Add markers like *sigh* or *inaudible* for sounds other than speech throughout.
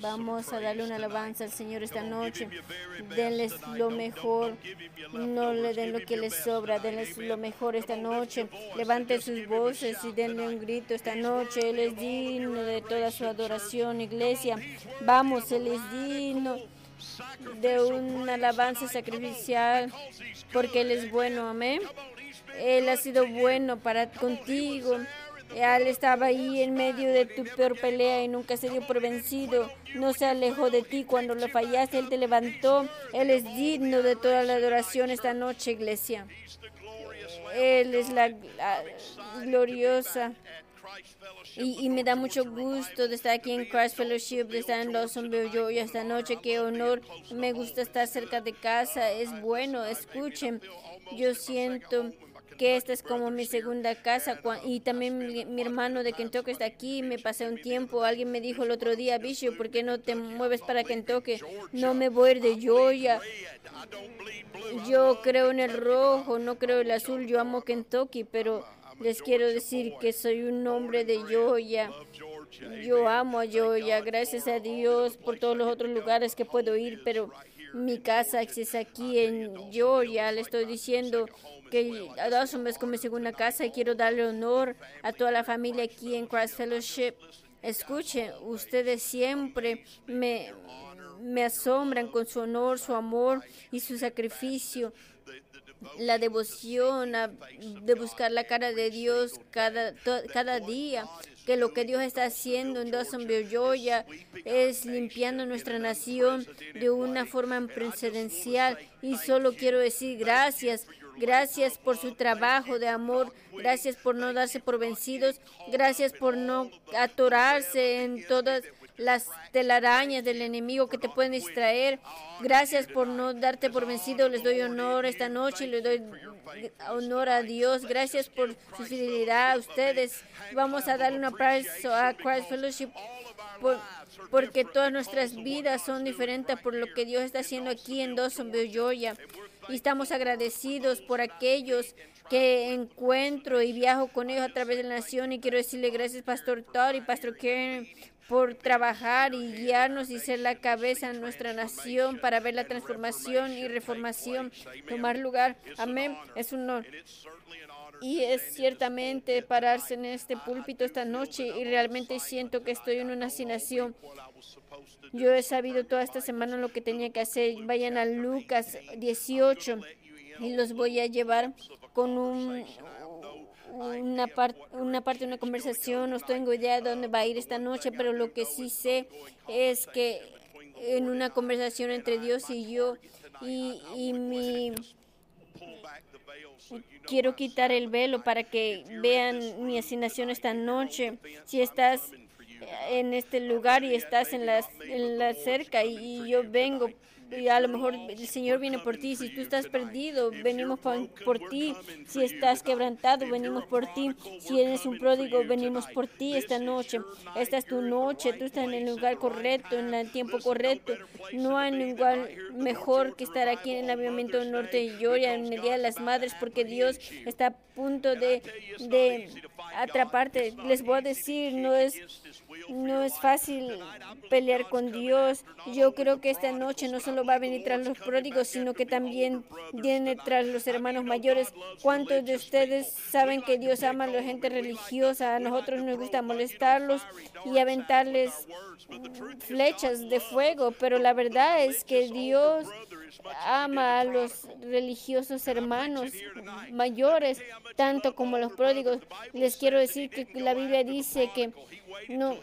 Vamos a darle una alabanza al Señor esta noche. Denles lo mejor. No le den lo que les sobra. Denles lo mejor esta noche. Levanten sus voces y denle un grito esta noche. Él es digno de toda su adoración, iglesia. Vamos, Él es digno de una alabanza sacrificial porque Él es bueno. Amén. Él ha sido bueno para contigo. Él estaba ahí en medio de tu peor pelea y nunca se dio por vencido. No se alejó de ti cuando lo fallaste. Él te levantó. Él es digno de toda la adoración esta noche, iglesia. Él es la, gloriosa. Y, me da mucho gusto de estar aquí en Christ Fellowship, de estar en Lawsonville, Georgia esta noche. Qué honor. Me gusta estar cerca de casa. Es bueno. Escuchen. Yo siento que esta es como mi segunda casa. Y también mi, hermano de Kentucky está aquí. Me pasé un tiempo. Alguien me dijo el otro día, Bishop, ¿por qué no te mueves para Kentucky? No me voy a ir de Georgia. Yo creo en el rojo, no creo en el azul. Yo amo Kentucky, pero les quiero decir que soy un hombre de Georgia. Yo amo a Georgia. Gracias a Dios por todos los otros lugares que puedo ir, pero mi casa es aquí en Georgia. Le estoy diciendo que Dawson es como mi segunda casa y quiero darle honor a toda la familia aquí en Christ Fellowship. Escuchen, ustedes siempre me, me asombran con su honor, su amor y su sacrificio la devoción de buscar la cara de Dios cada, cada día, que lo que Dios está haciendo en Dawsonville, Georgia, es limpiando nuestra nación de una forma precedencial. Y solo quiero decir gracias, gracias por su trabajo de amor, gracias por no darse por vencidos, gracias por no atorarse en todas las telarañas del enemigo que te pueden distraer. Gracias por no darte por vencido. Les doy honor esta noche y les doy honor a Dios. Gracias por su fidelidad a ustedes. Vamos a darle un aplauso a Christ Fellowship porque todas nuestras vidas son diferentes por lo que Dios está haciendo aquí en Dawsonville, Georgia. Y estamos agradecidos por aquellos que encuentro y viajo con ellos a través de la nación. Y quiero decirle gracias, Pastor Todd y Pastor Karen, por trabajar y guiarnos y ser la cabeza en nuestra nación para ver la transformación y reformación tomar lugar. Amén. Es un honor. Y es ciertamente pararse en este púlpito esta noche y realmente siento que estoy en una asignación. Yo he sabido toda esta semana lo que tenía que hacer. Vayan a Lucas 18 y los voy a llevar con un, una, parte una parte de una conversación, no tengo idea de dónde va a ir esta noche, pero lo que sí sé es que en una conversación entre Dios y yo y, y mi quiero quitar el velo para que vean mi asignación esta noche. Si estás en este lugar y estás en la cerca y yo vengo y a lo mejor el Señor viene por ti. Si tú estás perdido, venimos por, ti. Si estás quebrantado, venimos por ti. Si eres un pródigo, venimos por ti esta noche. Esta es tu noche. Tú estás en el lugar correcto, en el tiempo correcto. No hay lugar mejor que estar aquí en el avivamiento norte de Georgia en el Día de las Madres, porque Dios está a punto de, de atraparte. Les voy a decir, no es no es fácil pelear con Dios. Yo creo que esta noche no solo va a venir tras los pródigos, sino que también viene tras los hermanos mayores. ¿Cuántos de ustedes saben que Dios ama a la gente religiosa? A nosotros nos gusta molestarlos y aventarles flechas de fuego, pero la verdad es que Dios ama a los religiosos hermanos mayores, tanto como los pródigos. Les quiero decir que la Biblia dice que no,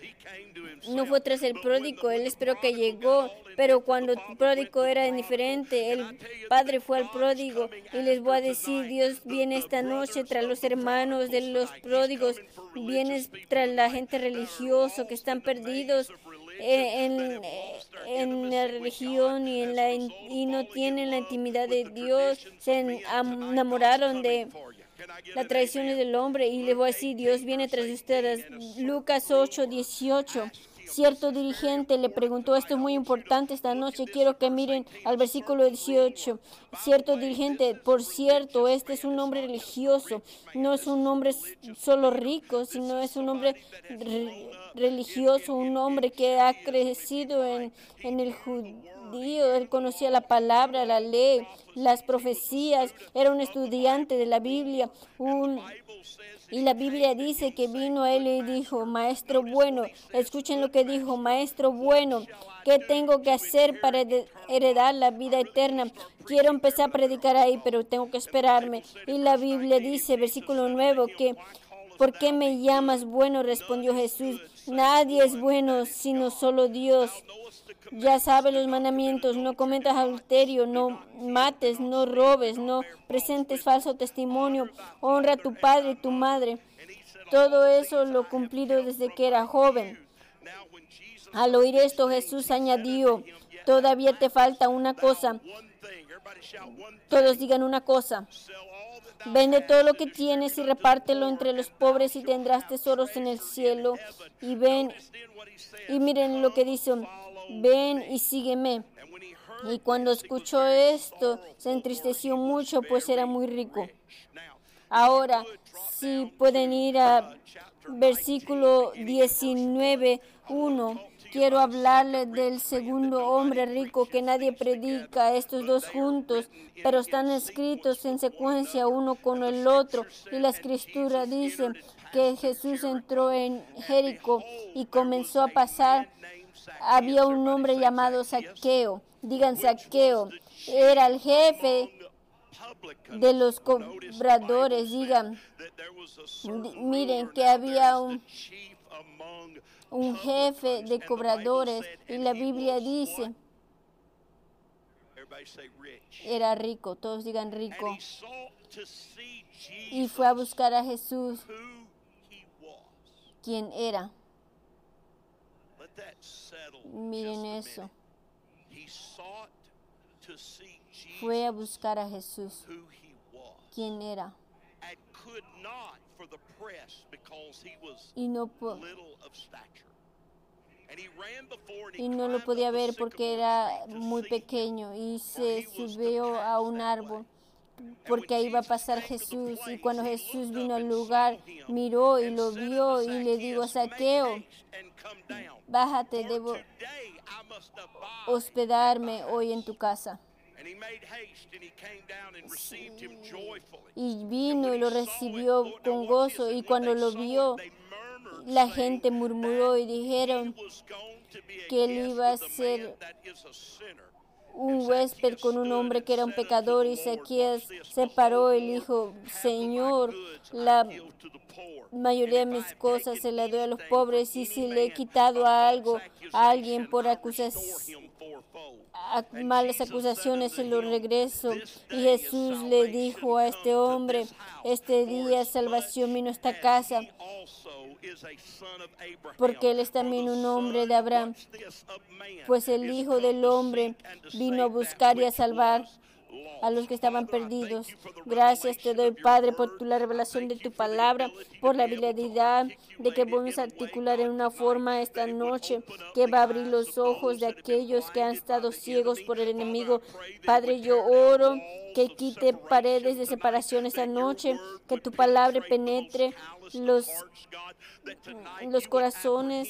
no fue tras el pródigo, él esperó que llegó, pero cuando el pródigo era indiferente, el padre fue al pródigo y les voy a decir, Dios viene esta noche tras los hermanos de los pródigos, viene tras la gente religiosa que están perdidos en, en, la religión y, en la, y no tienen la intimidad de Dios, se enamoraron de las tradiciones del hombre y le voy a decir, Dios viene tras ustedes. Lucas 8, 18. Cierto dirigente le preguntó, esto es muy importante esta noche, quiero que miren al versículo 18. Cierto dirigente, por cierto, este es un hombre religioso, no es un hombre solo rico, sino es un hombre religioso, un hombre que ha crecido en, en el judío, él conocía la palabra, la ley, las profecías, era un estudiante de la Biblia, y la Biblia dice que vino a él y dijo, Maestro bueno, escuchen lo que dijo, Maestro bueno, ¿qué tengo que hacer para heredar la vida eterna? Quiero empezar a predicar ahí, pero tengo que esperarme. Y la Biblia dice, versículo nuevo, que ¿por qué me llamas bueno? Respondió Jesús. Nadie es bueno sino solo Dios. Ya sabes los mandamientos, no cometas adulterio, no mates, no robes, no presentes falso testimonio, honra a tu padre y tu madre. Todo eso lo cumplido desde que era joven. Al oír esto Jesús añadió, todavía te falta una cosa. Todos digan una cosa. Vende todo lo que tienes y repártelo entre los pobres y tendrás tesoros en el cielo. Y ven y miren lo que dice ven y sígueme. Y cuando escuchó esto, se entristeció mucho, pues era muy rico. Ahora, si pueden ir a versículo 19, 1. Quiero hablarles del segundo hombre rico que nadie predica, estos dos juntos, pero están escritos en secuencia uno con el otro. Y la escritura dice que Jesús entró en Jericó y comenzó a pasar había un hombre llamado Saqueo. Digan Saqueo. Era el jefe de los cobradores. Digan, miren que había un, un jefe de cobradores y la Biblia dice, era rico, todos digan rico. Y fue a buscar a Jesús, quien era. Miren eso. Fue a buscar a Jesús, quién era. Y no, y no lo podía ver porque era muy pequeño y se subió a un árbol porque ahí iba a pasar Jesús. Y cuando Jesús vino al lugar, miró y lo vio y le dijo, Saqueo, bájate, debo hospedarme hoy en tu casa. Y vino y lo recibió con gozo. y cuando lo vio, la gente murmuró y dijeron que él iba a ser un huésped con un hombre que era un pecador. Y Ezequías se paró y dijo, Señor, la mayoría de mis cosas se las doy a los pobres y si le he quitado algo a alguien por acusación malas acusaciones se lo regreso. Y Jesús le dijo a este hombre, este día salvación vino a esta casa, porque él es también un hombre de Abraham, pues el Hijo del Hombre vino a buscar y a salvar a los que estaban perdidos. Gracias te doy, Padre, por la revelación de tu palabra, por la habilidad de que podemos articular en una forma esta noche que va a abrir los ojos de aquellos que han estado ciegos por el enemigo. Padre, yo oro que quite paredes de separación esta noche, que tu palabra penetre los, los corazones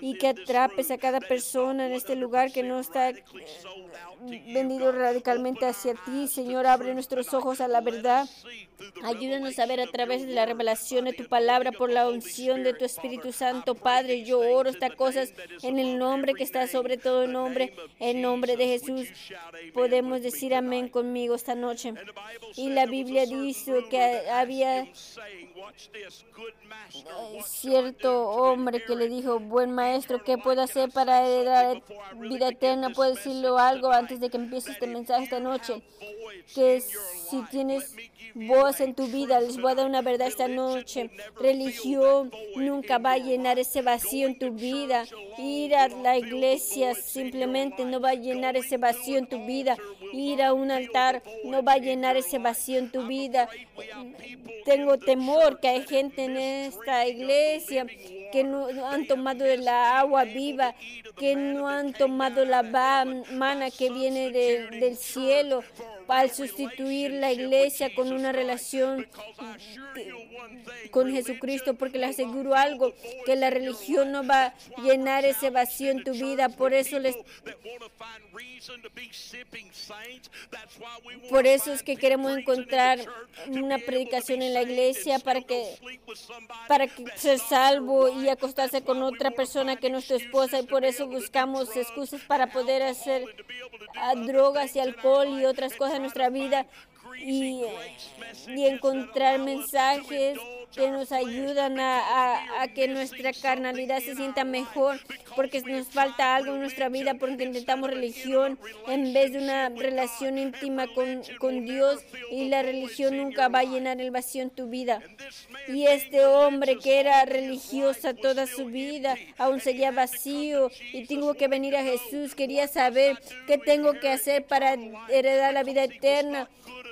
y que atrapes a cada persona en este lugar que no está eh, vendido radicalmente hacia ti. Señor, abre nuestros ojos a la verdad. Ayúdanos a ver a través de la revelación de tu palabra por la unción de tu Espíritu Santo. Padre, yo oro estas cosas en el nombre que está sobre todo nombre, en nombre de Jesús. Podemos decir amén conmigo esta noche. Y la Biblia dice que había cierto hombre que le dijo, buen maestro, ¿qué puedo hacer para heredar vida eterna? ¿Puedo decirlo algo antes de que empiece este mensaje noche? Que si tienes voz en tu vida, les voy a dar una verdad esta noche. Religión nunca va a llenar ese vacío en tu vida. Ir a la iglesia simplemente no va a llenar ese vacío en tu vida. Ir a un altar no va a llenar ese vacío en tu vida. Tengo temor que hay gente en esta iglesia que no han tomado la agua viva, que no han tomado la mana que viene del cielo cielo al sustituir la iglesia con una relación con Jesucristo, porque le aseguro algo, que la religión no va a llenar ese vacío en tu vida. Por eso les por eso es que queremos encontrar una predicación en la iglesia para que para que ser salvo y acostarse con otra persona que no es tu esposa y por eso buscamos excusas para poder hacer ah, drogas y alcohol y otras cosas nuestra vida y, encontrar mensajes que nos ayudan a, que nuestra carnalidad se sienta mejor, porque nos falta algo en nuestra vida, porque intentamos religión en vez de una relación íntima con, con Dios y la religión nunca va a llenar el vacío en tu vida. Y este hombre que era religiosa toda su vida, aún seguía vacío y tengo que venir a Jesús, quería saber qué tengo que hacer para heredar la vida eterna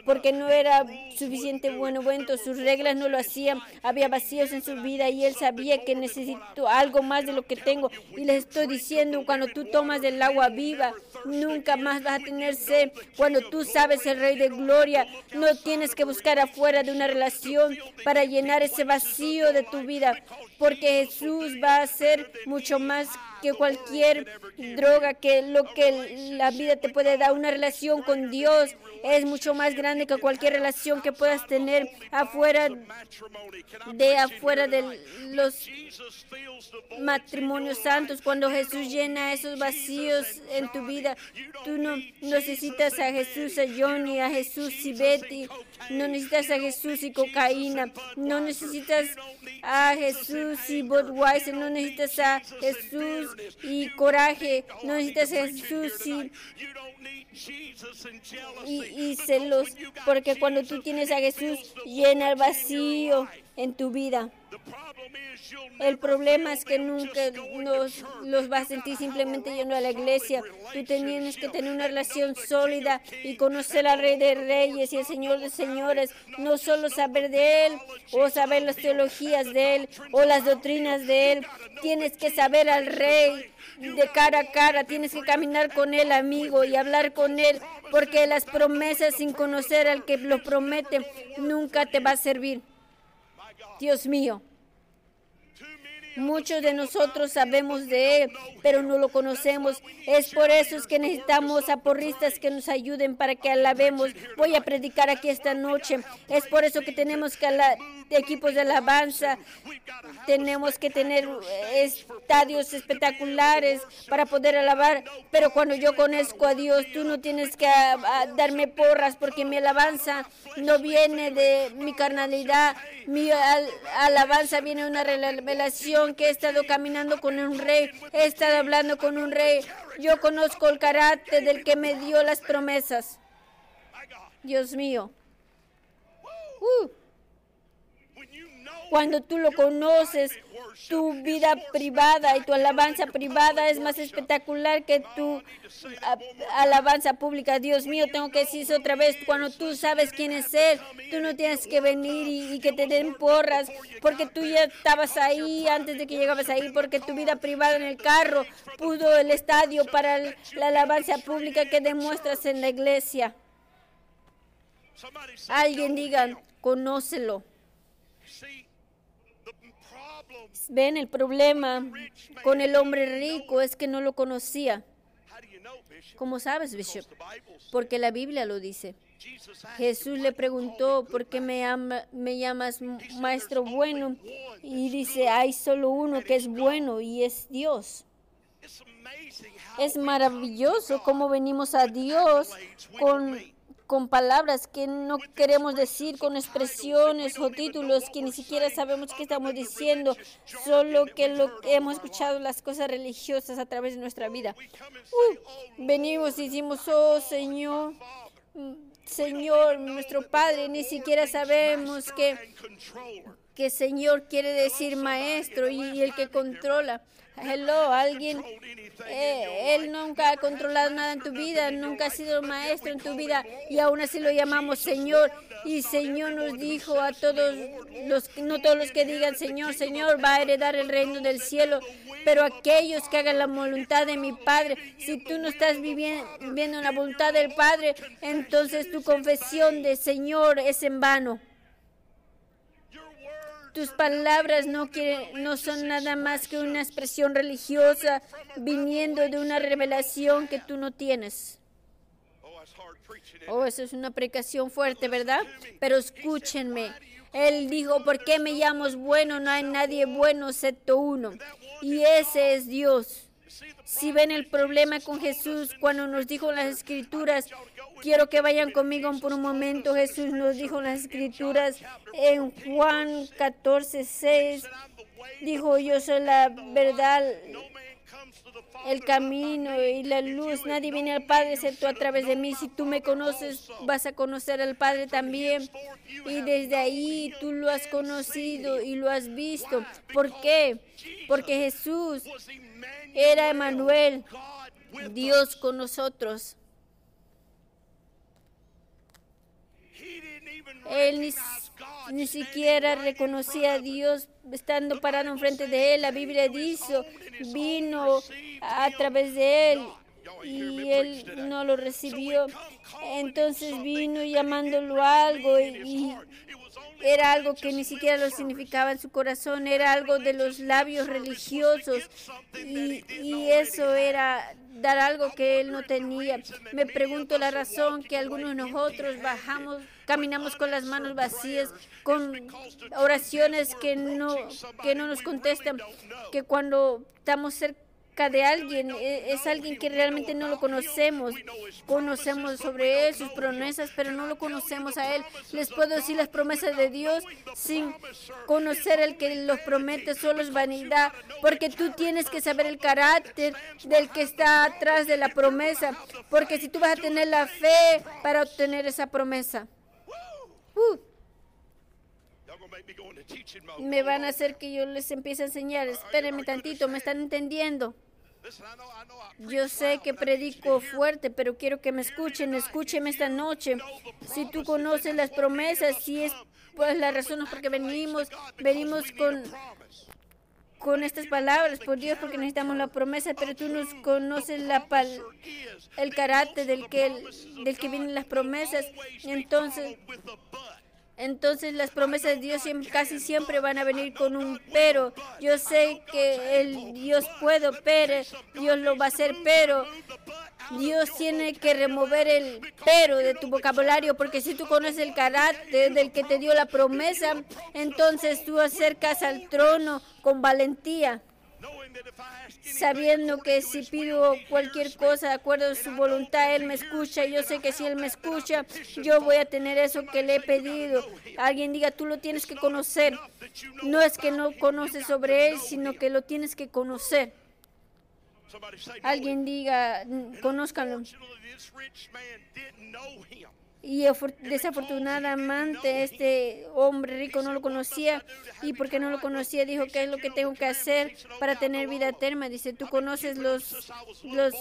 porque no era suficiente bueno, bueno, sus reglas no lo hacían, había vacíos en su vida y él sabía que necesito algo más de lo que tengo. Y les estoy diciendo, cuando tú tomas del agua viva, nunca más vas a tener sed. Cuando tú sabes el Rey de Gloria, no tienes que buscar afuera de una relación para llenar ese vacío de tu vida, porque Jesús va a ser mucho más que cualquier droga, que lo que la vida te puede dar, una relación con Dios es mucho más grande que cualquier relación que puedas tener afuera de afuera de los matrimonios santos. Cuando Jesús llena esos vacíos en tu vida, tú no necesitas a Jesús, a Johnny, a Jesús y Betty, no necesitas a Jesús y cocaína, no necesitas a Jesús y Budweiser, no necesitas a Jesús y coraje, no necesitas a Jesús y y, celos, porque cuando tú tienes a Jesús, llena el vacío en tu vida. El problema es que nunca nos, los vas a sentir simplemente yendo a la iglesia. Tú tienes que tener una relación sólida y conocer al Rey de Reyes y el Señor de Señores. No solo saber de Él o saber las teologías de Él o las doctrinas de Él. Tienes que saber al Rey de cara a cara, tienes que caminar con Él, amigo, y hablar con Él, porque las promesas sin conocer al que lo promete nunca te va a servir. Dios mío. Muchos de nosotros sabemos de Él, pero no lo conocemos. Es por eso es que necesitamos aporristas que nos ayuden para que alabemos. Voy a predicar aquí esta noche. Es por eso que tenemos que equipos de alabanza. Tenemos que tener estadios espectaculares para poder alabar. Pero cuando yo conozco a Dios, tú no tienes que darme porras porque mi alabanza no viene de mi carnalidad. Mi alabanza viene de una revelación que he estado caminando con un rey, he estado hablando con un rey. Yo conozco el carácter del que me dio las promesas. Dios mío. Uh. Cuando tú lo conoces, tu vida privada y tu alabanza privada es más espectacular que tu alabanza pública. Dios mío, tengo que decir otra vez, cuando tú sabes quién es Él, tú no tienes que venir y, que te den porras, porque tú ya estabas ahí antes de que llegabas ahí, porque tu vida privada en el carro pudo el estadio para la alabanza pública que demuestras en la iglesia. Alguien diga, conócelo. Ven, el problema con el hombre rico es que no lo conocía. ¿Cómo sabes, Bishop? Porque la Biblia lo dice. Jesús le preguntó, ¿por qué me, me llamas maestro bueno? Y dice, hay solo uno que es bueno y es Dios. Es maravilloso cómo venimos a Dios con con palabras que no queremos decir, con expresiones o títulos que ni siquiera sabemos qué estamos diciendo, solo que lo hemos escuchado las cosas religiosas a través de nuestra vida. Uh, venimos y decimos, oh Señor, Señor, nuestro Padre, ni siquiera sabemos que, que Señor quiere decir maestro y el que controla. Hello, alguien, eh, él nunca ha controlado nada en tu vida, nunca ha sido maestro en tu vida y aún así lo llamamos Señor. Y Señor nos dijo a todos los, no todos los que digan Señor, Señor, va a heredar el reino del cielo, pero aquellos que hagan la voluntad de mi Padre, si tú no estás viviendo la voluntad del Padre, entonces tu confesión de Señor es en vano. Tus palabras no, no son nada más que una expresión religiosa viniendo de una revelación que tú no tienes. Oh, eso es una predicación fuerte, ¿verdad? Pero escúchenme. Él dijo, ¿por qué me llamas bueno? No hay nadie bueno excepto uno. Y ese es Dios. Si ven el problema con Jesús cuando nos dijo en las escrituras, Quiero que vayan conmigo por un momento. Jesús nos dijo en las escrituras en Juan 14, 6. Dijo, yo soy la verdad, el camino y la luz. Nadie viene al Padre excepto a través de mí. Si tú me conoces, vas a conocer al Padre también. Y desde ahí tú lo has conocido y lo has visto. ¿Por qué? Porque Jesús era Emanuel, Dios con nosotros. Él ni, siquiera reconocía a Dios estando parado enfrente de él. La Biblia dice, vino a través de él y él no lo recibió. Entonces vino llamándolo algo y, era algo que ni siquiera lo significaba en su corazón, era algo de los labios religiosos y, y eso era dar algo que él no tenía. Me pregunto la razón que algunos de nosotros bajamos, caminamos con las manos vacías, con oraciones que no, que no nos contestan, que cuando estamos cerca de alguien, e, es alguien que realmente no lo conocemos. Conocemos sobre él, sus promesas, pero no lo conocemos a él. Les puedo decir las promesas de Dios sin conocer el que los promete, solo es vanidad, porque tú tienes que saber el carácter del que está atrás de la promesa, porque si tú vas a tener la fe para obtener esa promesa. Uh, me van a hacer que yo les empiece a enseñar. Espérenme tantito, ¿me están entendiendo? Yo sé que predico fuerte, pero quiero que me escuchen, escúcheme esta noche. Si tú conoces las promesas, si es pues la razón es porque venimos, venimos con con estas palabras, por Dios, porque necesitamos la promesa, pero tú nos conoces el carácter del que, del que vienen las promesas. Entonces, entonces las promesas de Dios casi siempre van a venir con un pero. Yo sé que el Dios puedo, pero Dios lo va a hacer, pero Dios tiene que remover el pero de tu vocabulario, porque si tú conoces el carácter del que te dio la promesa, entonces tú acercas al trono con valentía sabiendo que si pido cualquier cosa de acuerdo a su voluntad, Él me escucha. Yo sé que si Él me escucha, yo voy a tener eso que le he pedido. Alguien diga, tú lo tienes que conocer. No es que no conoces sobre Él, sino que lo tienes que conocer. Alguien diga, conózcanlo. Y desafortunadamente este hombre rico no lo conocía y porque no lo conocía dijo, ¿qué es lo que tengo que hacer para tener vida eterna? Dice, tú conoces los, los,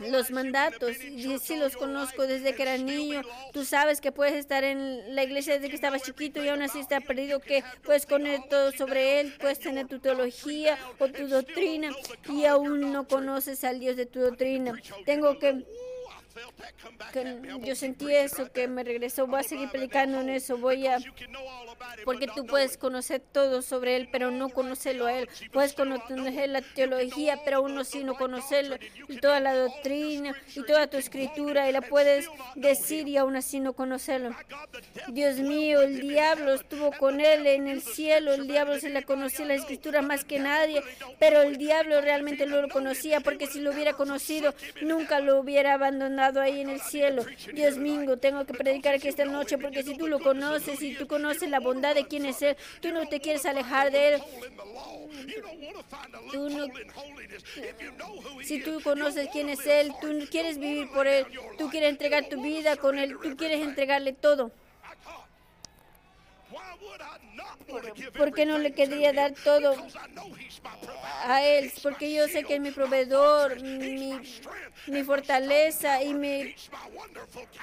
los mandatos. Dice, sí, los conozco desde que era niño. Tú sabes que puedes estar en la iglesia desde que estabas chiquito y aún así está perdido, que puedes poner todo sobre él, puedes tener tu teología o tu doctrina y aún no conoces al Dios de tu doctrina. Tengo que yo sentí eso, que me regresó. Voy a seguir predicando en eso. Voy a. Porque tú puedes conocer todo sobre Él, pero no conocerlo a Él. Puedes conocer la teología, pero aún no no conocerlo. Y toda la doctrina y toda tu escritura. Y la puedes decir y aún así no conocerlo. Dios mío, el diablo estuvo con Él en el cielo. El diablo se le conocía la escritura más que nadie. Pero el diablo realmente no lo conocía, porque si lo hubiera conocido, nunca lo hubiera abandonado ahí en el cielo. Dios mío, tengo que predicar aquí esta noche porque si tú lo conoces, si tú conoces la bondad de quién es Él, tú no te quieres alejar de Él. Tú no, si tú conoces quién es Él, tú quieres vivir por Él, tú quieres entregar tu vida con Él, tú quieres entregarle todo. ¿Por qué no le quería dar todo a Él? Porque yo sé que es mi proveedor, mi, mi fortaleza y mi,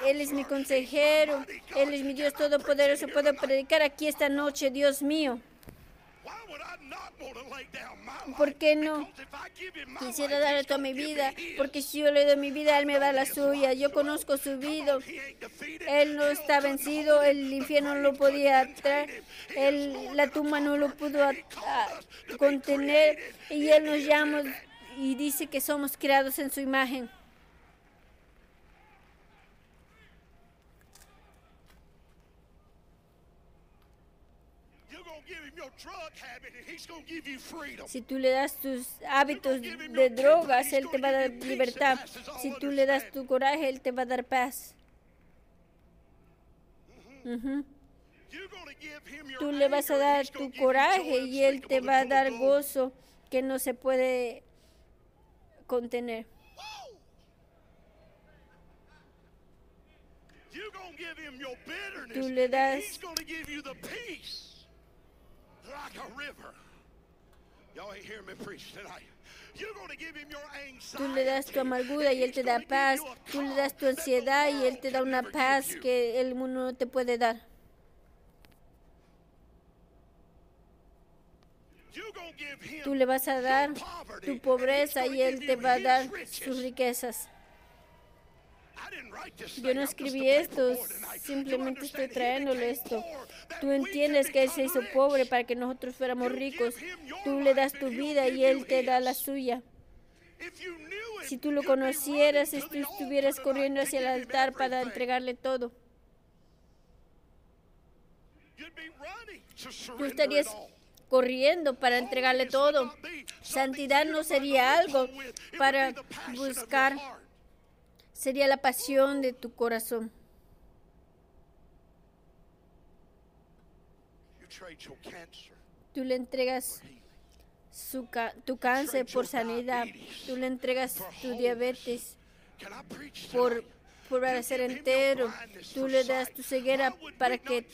Él es mi consejero, Él es mi Dios todopoderoso. Puedo predicar aquí esta noche, Dios mío. ¿Por qué no? Quisiera darle toda mi vida, porque si yo le doy mi vida, Él me da la suya. Yo conozco su vida. Él no está vencido, el infierno no lo podía traer, él, la tumba no lo pudo contener y Él nos llama y dice que somos creados en su imagen. Si tú le das tus hábitos de drogas, Él te va a dar libertad. Si tú le das tu coraje, Él te va a dar paz. Tú le vas a dar tu coraje y Él te va a dar gozo que no se puede contener. Tú le das Tú le das tu amargura y Él te da paz. Tú le das tu ansiedad y Él te da una paz que el mundo no te puede dar. Tú le vas a dar tu pobreza y Él te va a dar sus riquezas. Yo no escribí esto, simplemente estoy trayéndole esto. Tú entiendes que Él se hizo pobre para que nosotros fuéramos ricos. Tú le das tu vida y Él te da la suya. Si tú lo conocieras, si tú estuvieras corriendo hacia el altar para entregarle todo, tú estarías corriendo para entregarle todo. Santidad no sería algo para buscar sería la pasión de tu corazón. Tú le entregas su tu cáncer por sanidad. Tú le entregas tu diabetes por ser entero. Tú le das tu ceguera para que,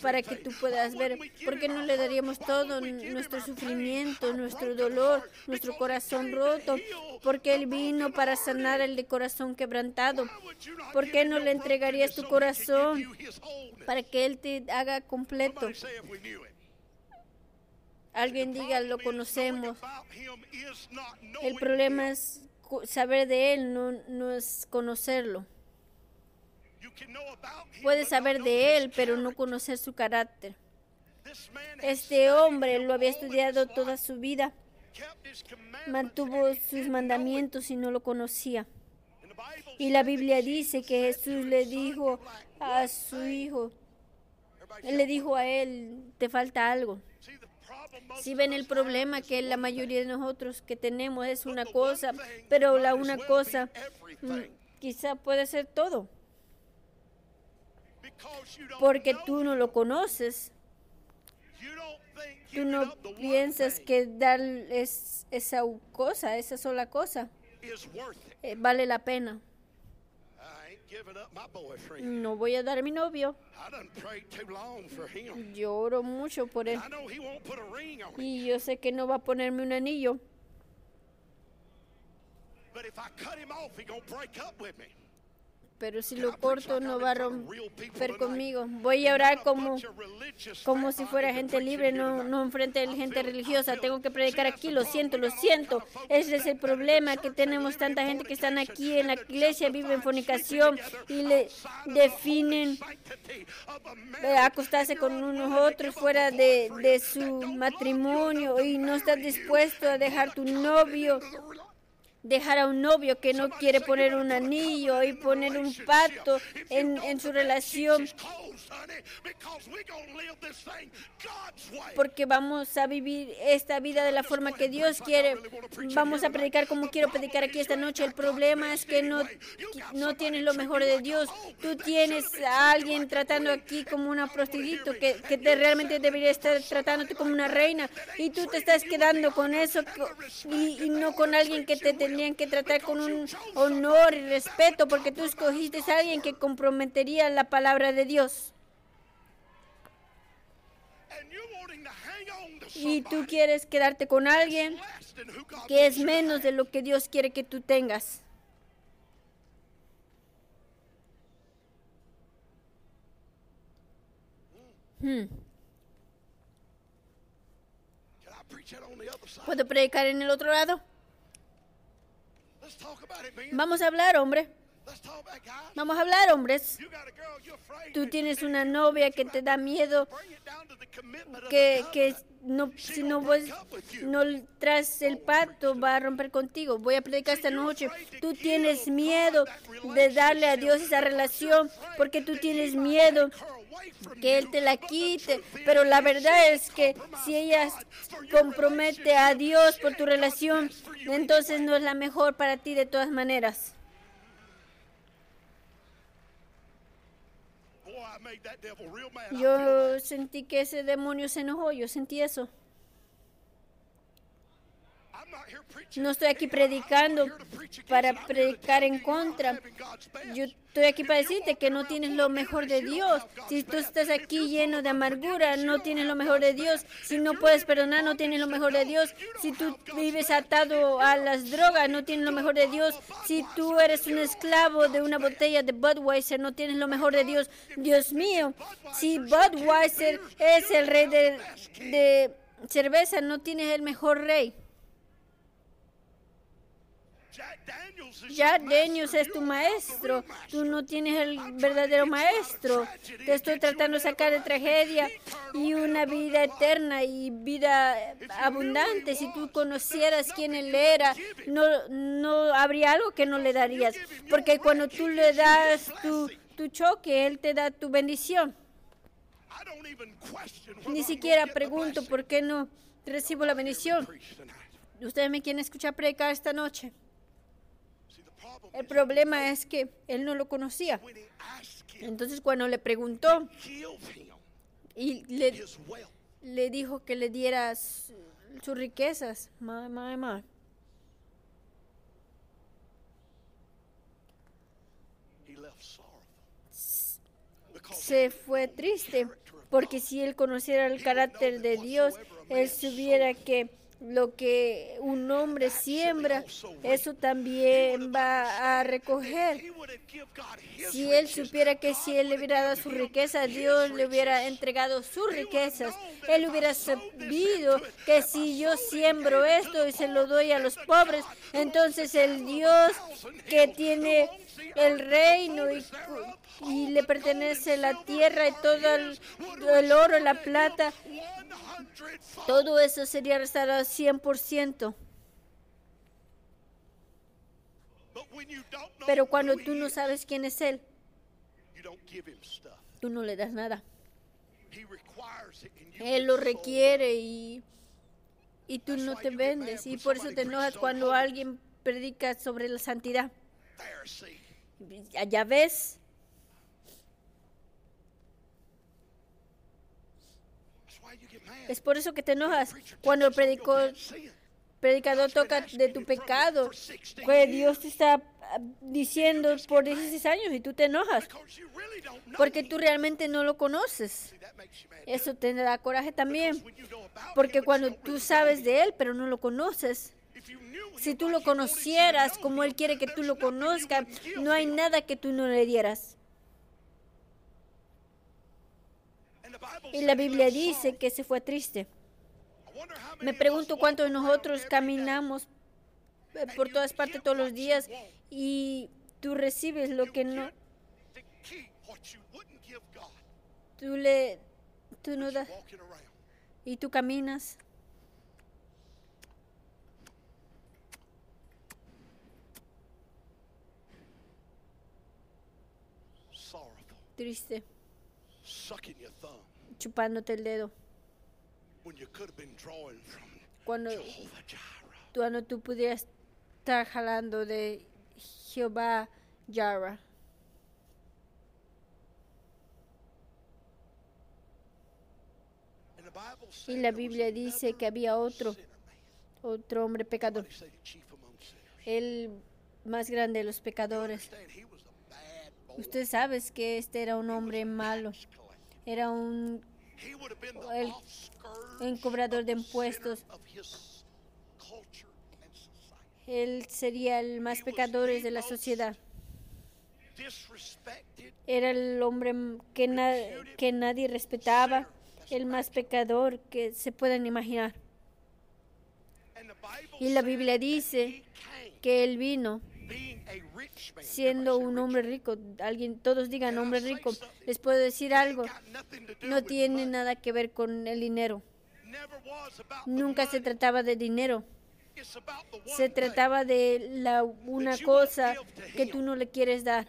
para que tú puedas ver. ¿Por qué no le daríamos todo nuestro sufrimiento, nuestro dolor, nuestro corazón roto? Porque Él vino para sanar el de corazón quebrantado. ¿Por qué no le entregarías tu corazón para que Él te haga completo? Alguien diga, lo conocemos. El problema es saber de Él, no, no es conocerlo. Puedes saber de él, pero no conocer su carácter. Este hombre lo había estudiado toda su vida, mantuvo sus mandamientos y no lo conocía. Y la Biblia dice que Jesús le dijo a su hijo, él le dijo a él, te falta algo. Si ven el problema que la mayoría de nosotros que tenemos es una cosa, pero la una cosa mm, quizá puede ser todo porque tú no lo conoces. Tú no piensas que dar es esa cosa, esa sola cosa, eh, vale la pena. No voy a dar a mi novio. Lloro mucho por él. Y yo sé que no va a ponerme un anillo. Pero si lo corto no va a romper conmigo. Voy a orar como, como si fuera gente libre, no, no enfrente de gente religiosa. Tengo que predicar aquí, lo siento, lo siento. Ese es el problema, que tenemos tanta gente que están aquí en la iglesia, vive en fornicación y le definen eh, acostarse con unos otros fuera de, de su matrimonio y no estás dispuesto a dejar tu novio dejar a un novio que no quiere poner un anillo y poner un pacto en, en su relación porque vamos a vivir esta vida de la forma que Dios quiere. Vamos a predicar como quiero predicar aquí esta noche. El problema es que no, no tienes lo mejor de Dios. Tú tienes a alguien tratando aquí como una prostituta que, que te, realmente debería estar tratándote como una reina y tú te estás quedando con eso y, y no con alguien que te tendrían que tratar con un honor y respeto porque tú escogiste a alguien que comprometería la palabra de Dios. y tú quieres quedarte con alguien que es menos de lo que Dios quiere que tú tengas. Hmm. ¿Puedo predicar en el otro lado? Vamos a hablar, hombre. Vamos a hablar, hombres. Tú tienes una novia que te da miedo, que, que no, si no, vos, no tras el pacto va a romper contigo. Voy a predicar esta noche. Tú tienes miedo de darle a Dios esa relación porque tú tienes miedo que Él te la quite. Pero la verdad es que si ella compromete a Dios por tu relación, entonces no es la mejor para ti de todas maneras. Yo sentí que ese demonio se enojó, yo sentí eso. No estoy aquí predicando para predicar en contra. Yo estoy aquí para decirte que no tienes lo mejor de Dios. Si tú estás aquí lleno de amargura, no tienes lo mejor de Dios. Si no puedes perdonar, no tienes lo mejor de Dios. Si tú vives atado a las drogas, no tienes lo mejor de Dios. Si tú eres un esclavo de una botella de Budweiser, no tienes lo mejor de Dios. Dios mío, si Budweiser es el rey de, de cerveza, no tienes el mejor rey. Jack Daniels es tu maestro. Tú no tienes el verdadero maestro. Te estoy tratando de sacar de tragedia y una vida eterna y vida abundante. Si tú conocieras quién él era, no, no habría algo que no le darías. Porque cuando tú le das tu, tu choque, él te da tu bendición. Ni siquiera pregunto por qué no recibo la bendición. Ustedes me quieren escuchar predicar esta noche. El problema es que él no lo conocía. Entonces cuando le preguntó y le, le dijo que le diera sus riquezas, Se fue triste porque si él conociera el carácter de Dios, él supiera que lo que un hombre siembra, eso también va a recoger. Si él supiera que si él le hubiera dado su riqueza, Dios le hubiera entregado sus riquezas. Él hubiera sabido que si yo siembro esto y se lo doy a los pobres, entonces el Dios que tiene el reino y, le pertenece la tierra y todo el, el oro, la plata, todo eso sería restaurado 100%. Pero cuando tú no sabes quién es Él, tú no le das nada. Él lo requiere y, y tú no te vendes. Y por eso te enojas cuando alguien predica sobre la santidad. Ya ves, Es por eso que te enojas cuando el predicador toca de tu pecado. Pues Dios te está diciendo por 16 años y tú te enojas porque tú realmente no lo conoces. Eso te da coraje también, porque cuando tú sabes de Él pero no lo conoces, si tú lo conocieras como Él quiere que tú lo conozcas, no hay nada que tú no le dieras. Y la Biblia dice que se fue triste. Me pregunto cuántos de nosotros caminamos eh, por todas partes todos los días y tú recibes lo que no. Tú le. Tú no das. Y tú caminas. Triste, chupándote el dedo. Cuando, cuando tú pudieras estar jalando de Jehová Yara. Y la Biblia dice que había otro, otro hombre pecador, el más grande de los pecadores. Usted sabe que este era un hombre malo, era un el- un cobrador de impuestos. Él sería el más pecador de la sociedad. Era el hombre que, na- que nadie respetaba, el más pecador que se puedan imaginar. Y la Biblia dice que él vino siendo un hombre rico. Alguien, todos digan hombre rico. Les puedo decir algo. No tiene nada que ver con el dinero. Nunca se trataba de dinero. Se trataba de la, una cosa que tú no le quieres dar.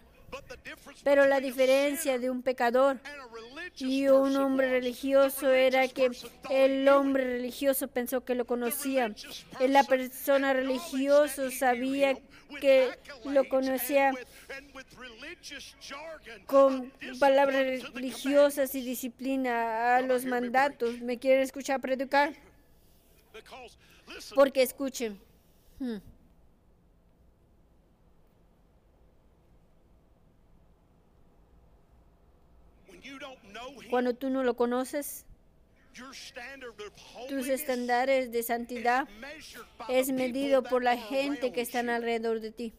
Pero la diferencia de un pecador y un hombre religioso era que el hombre religioso pensó que lo conocía. La person persona he sabía que lo conocía con palabras religiosas y disciplina a los mandatos. ¿Me quieren escuchar predicar? Porque escuchen. hmm, Cuando tú no lo conoces, tus estándares de santidad es medido por la gente que están alrededor de ti.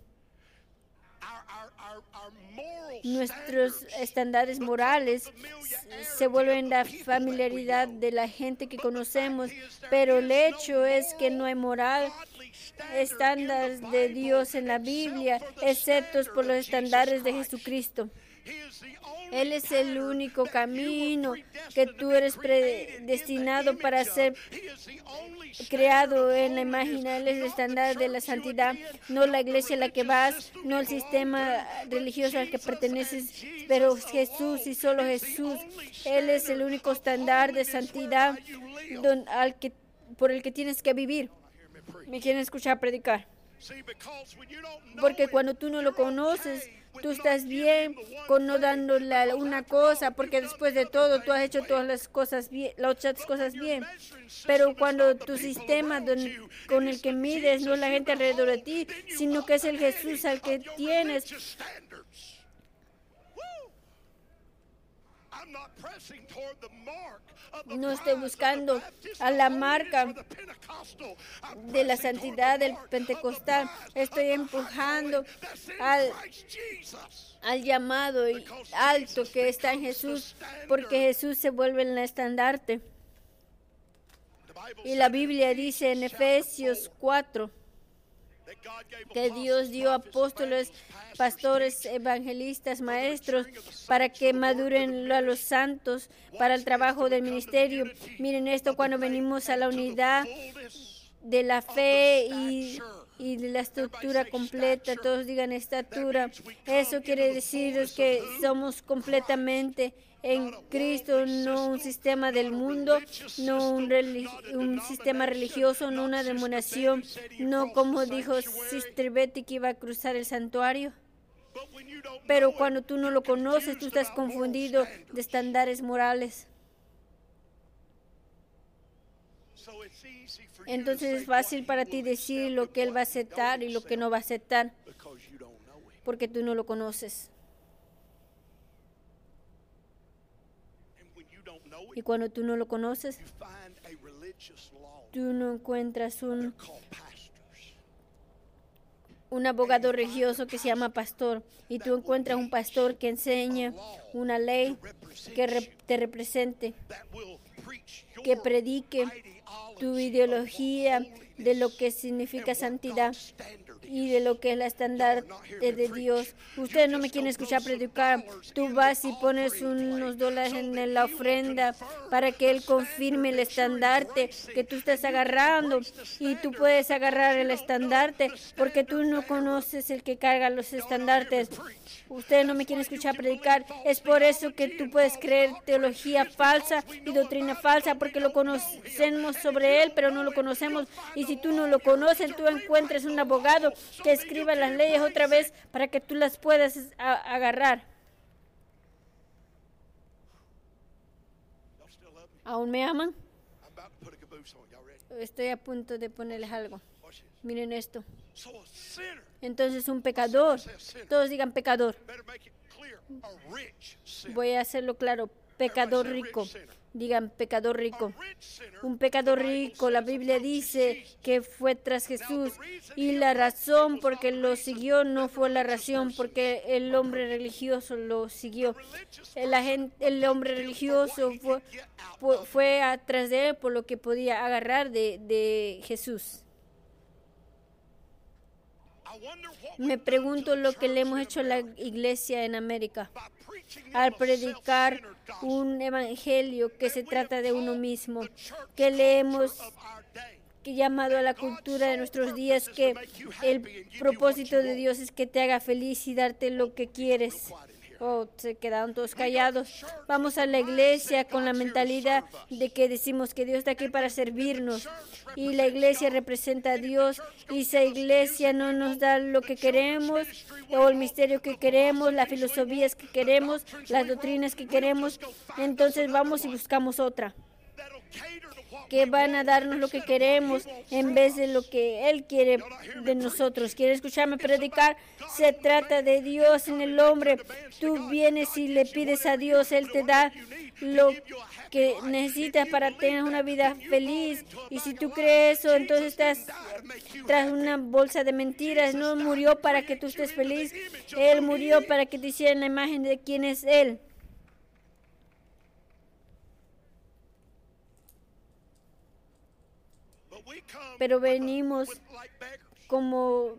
Nuestros estándares morales se vuelven la familiaridad de la gente que conocemos, pero el hecho es que no hay moral, estándares de Dios en la Biblia, excepto por los estándares de. Jesucristo. Él es el único camino que tú eres predestinado para ser creado en la imagen, Él es el estándar de la santidad, no la iglesia a la que vas, no el sistema religioso al que perteneces, pero Jesús y solo Jesús. Él es el único estándar de santidad don- al que, por el que tienes que vivir. Me preach. ¿Me quieren escuchar predicar? Porque cuando tú no lo conoces, tú estás bien con no dándole una cosa, porque después de todo tú has hecho todas las cosas bien, las otras cosas bien. Pero cuando tu sistema con el que mides no es la gente alrededor de ti, sino que es el Jesús al que tienes, No estoy buscando a la marca de la santidad del pentecostal. Estoy empujando al- al llamado y alto que está en Jesús, porque Jesús se vuelve el estandarte. Y la Biblia dice en Efesios 4 that God gave que Dios dio apóstoles, pastores, evangelistas, maestros, para que maduren a los santos para el trabajo del ministerio. Miren esto cuando venimos a la unidad de la fe y, de la estructura completa. Todos digan estatura. Eso quiere decir que somos completamente en Cristo, no un sistema del mundo, no un, sistema religioso, no una denominación, no como dijo Sister Betty que iba a cruzar el santuario. Pero cuando tú no lo conoces, tú estás confundido de estándares morales. Entonces es fácil para ti decir lo que Él va a aceptar y lo que no va a aceptar, porque tú no lo conoces. Y cuando tú no lo conoces, tú no encuentras un, un abogado religioso que se llama pastor y tú encuentras un pastor que enseña una ley que re- te represente, que predique tu ideología de lo que significa santidad y de lo que es la estandarte de Dios. Ustedes no me quieren escuchar predicar. Tú vas y pones unos dólares en la ofrenda para que Él confirme el estandarte que tú estás agarrando. Y tú puedes agarrar el estandarte porque tú no conoces el que carga los estandartes. Ustedes no me quieren escuchar predicar. Es por eso que tú puedes creer teología falsa y doctrina falsa porque lo conocemos sobre Él, pero no lo conocemos. Y si tú no lo conoces, tú encuentres un abogado que escriba las leyes otra vez para que tú las puedas agarrar. ¿Aún me aman? Estoy a punto de ponerles algo. Miren esto. Entonces un pecador, todos digan pecador. Voy a hacerlo claro, pecador rico. Digan pecador rico. Un pecador rico, la Biblia dice que fue tras Jesús y la razón por que lo siguió no fue la razón porque el hombre religioso lo siguió. El, el hombre religioso fue, fue atrás de él por lo que podía agarrar de, de Jesús. Me pregunto lo que le hemos hecho a la iglesia en América al predicar un evangelio que se trata de uno mismo, que le hemos llamado a la cultura de nuestros días que el propósito de Dios es que te haga feliz y darte lo que quieres. Oh, se quedaron todos callados. Vamos a la iglesia con la mentalidad de que decimos que Dios está aquí para servirnos. Y la iglesia representa a Dios. Y esa iglesia no nos da lo que queremos, o el misterio que queremos, las filosofías que queremos, las doctrinas que queremos. Entonces vamos y buscamos otra que van a darnos lo que queremos en vez de lo que Él quiere de nosotros. ¿Quiere escucharme predicar? Se trata de Dios en el hombre. Tú vienes y le pides a Dios, Él te da lo que necesitas para tener una vida feliz. Y si tú crees eso, entonces estás tras una bolsa de mentiras. No murió para que tú estés feliz. Él murió para que te hicieran la imagen de quién es Él. Pero venimos como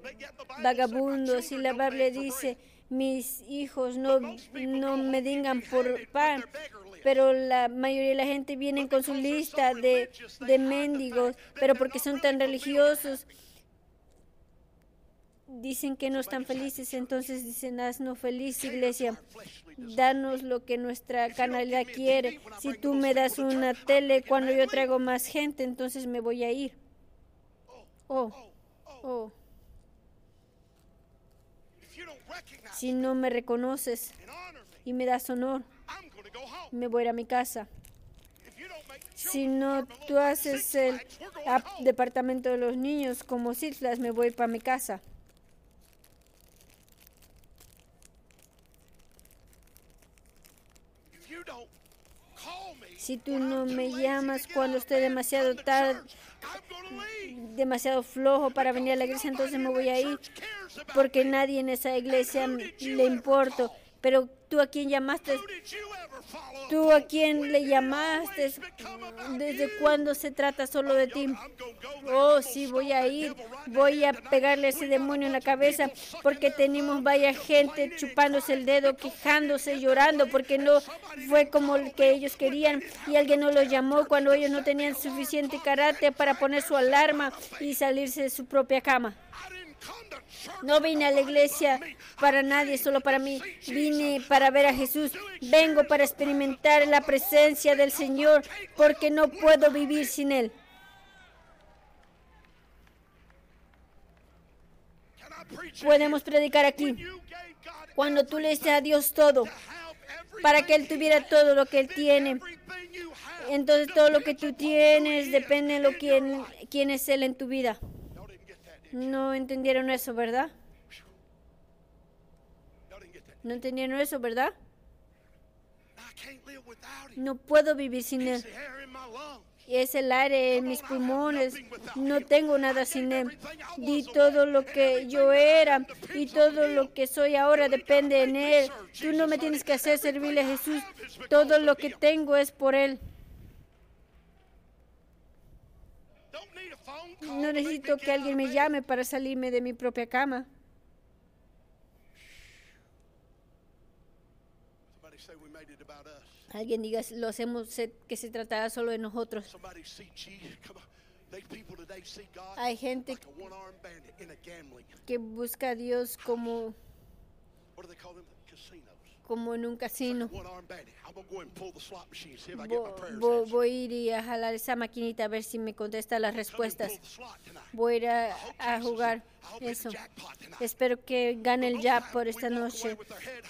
vagabundos y la Biblia dice, mis hijos no, no me digan por pan, pero la mayoría de la gente viene con su lista de, de mendigos, pero porque son tan religiosos, dicen que no están felices, entonces dicen, haznos feliz, iglesia. Danos lo que nuestra canalidad quiere. Si tú me das una tele cuando yo traigo más gente, entonces me voy a ir. Oh, oh. Si no me reconoces y me das honor, me voy a, mi casa. Si no tú haces el departamento de los niños como Citlas, me voy para mi casa. Si tú no me llamas cuando esté demasiado demasiado flojo para venir a la iglesia, entonces me voy a ir porque nadie en esa iglesia le importo. Pero tú a quién llamaste, tú a quién le llamaste, desde cuándo se trata solo de ti. Oh, sí, voy a ir, voy a pegarle ese demonio en la cabeza porque tenemos vaya gente chupándose el dedo, quejándose, llorando porque no fue como el que ellos querían y alguien no los llamó cuando ellos no tenían suficiente carácter para poner su alarma y salirse de su propia cama. No vine a la iglesia para nadie, solo para mí. Vine para ver a Jesús. Vengo para experimentar la presencia del Señor porque no puedo vivir sin Él. Podemos predicar aquí. Cuando tú le a Dios todo, para que Él tuviera todo lo que Él tiene. Entonces todo lo que tú tienes depende de quién, quién es Él en tu vida. No entendieron eso, ¿verdad? No entendieron eso, ¿verdad? No puedo vivir sin Él. Es el aire en mis pulmones. No tengo nada sin Él. Y todo lo que yo era y todo lo que soy ahora depende en Él. Tú no me tienes que hacer servirle a Jesús. Todo lo que tengo es por Él. No necesito que alguien me llame para salirme de mi propia cama. Alguien diga, lo hacemos que se trataba solo de nosotros. Hay gente que busca a Dios como, Como en un casino. One-armed bandit. I'm gonna go ahead and pull the slot machine. See if I get my Vo- prayers vo- answered. voy a ir y a jalar esa maquinita a ver si me contesta las respuestas. Voy a ir a, a jugar eso. Espero que gane el jab por esta noche.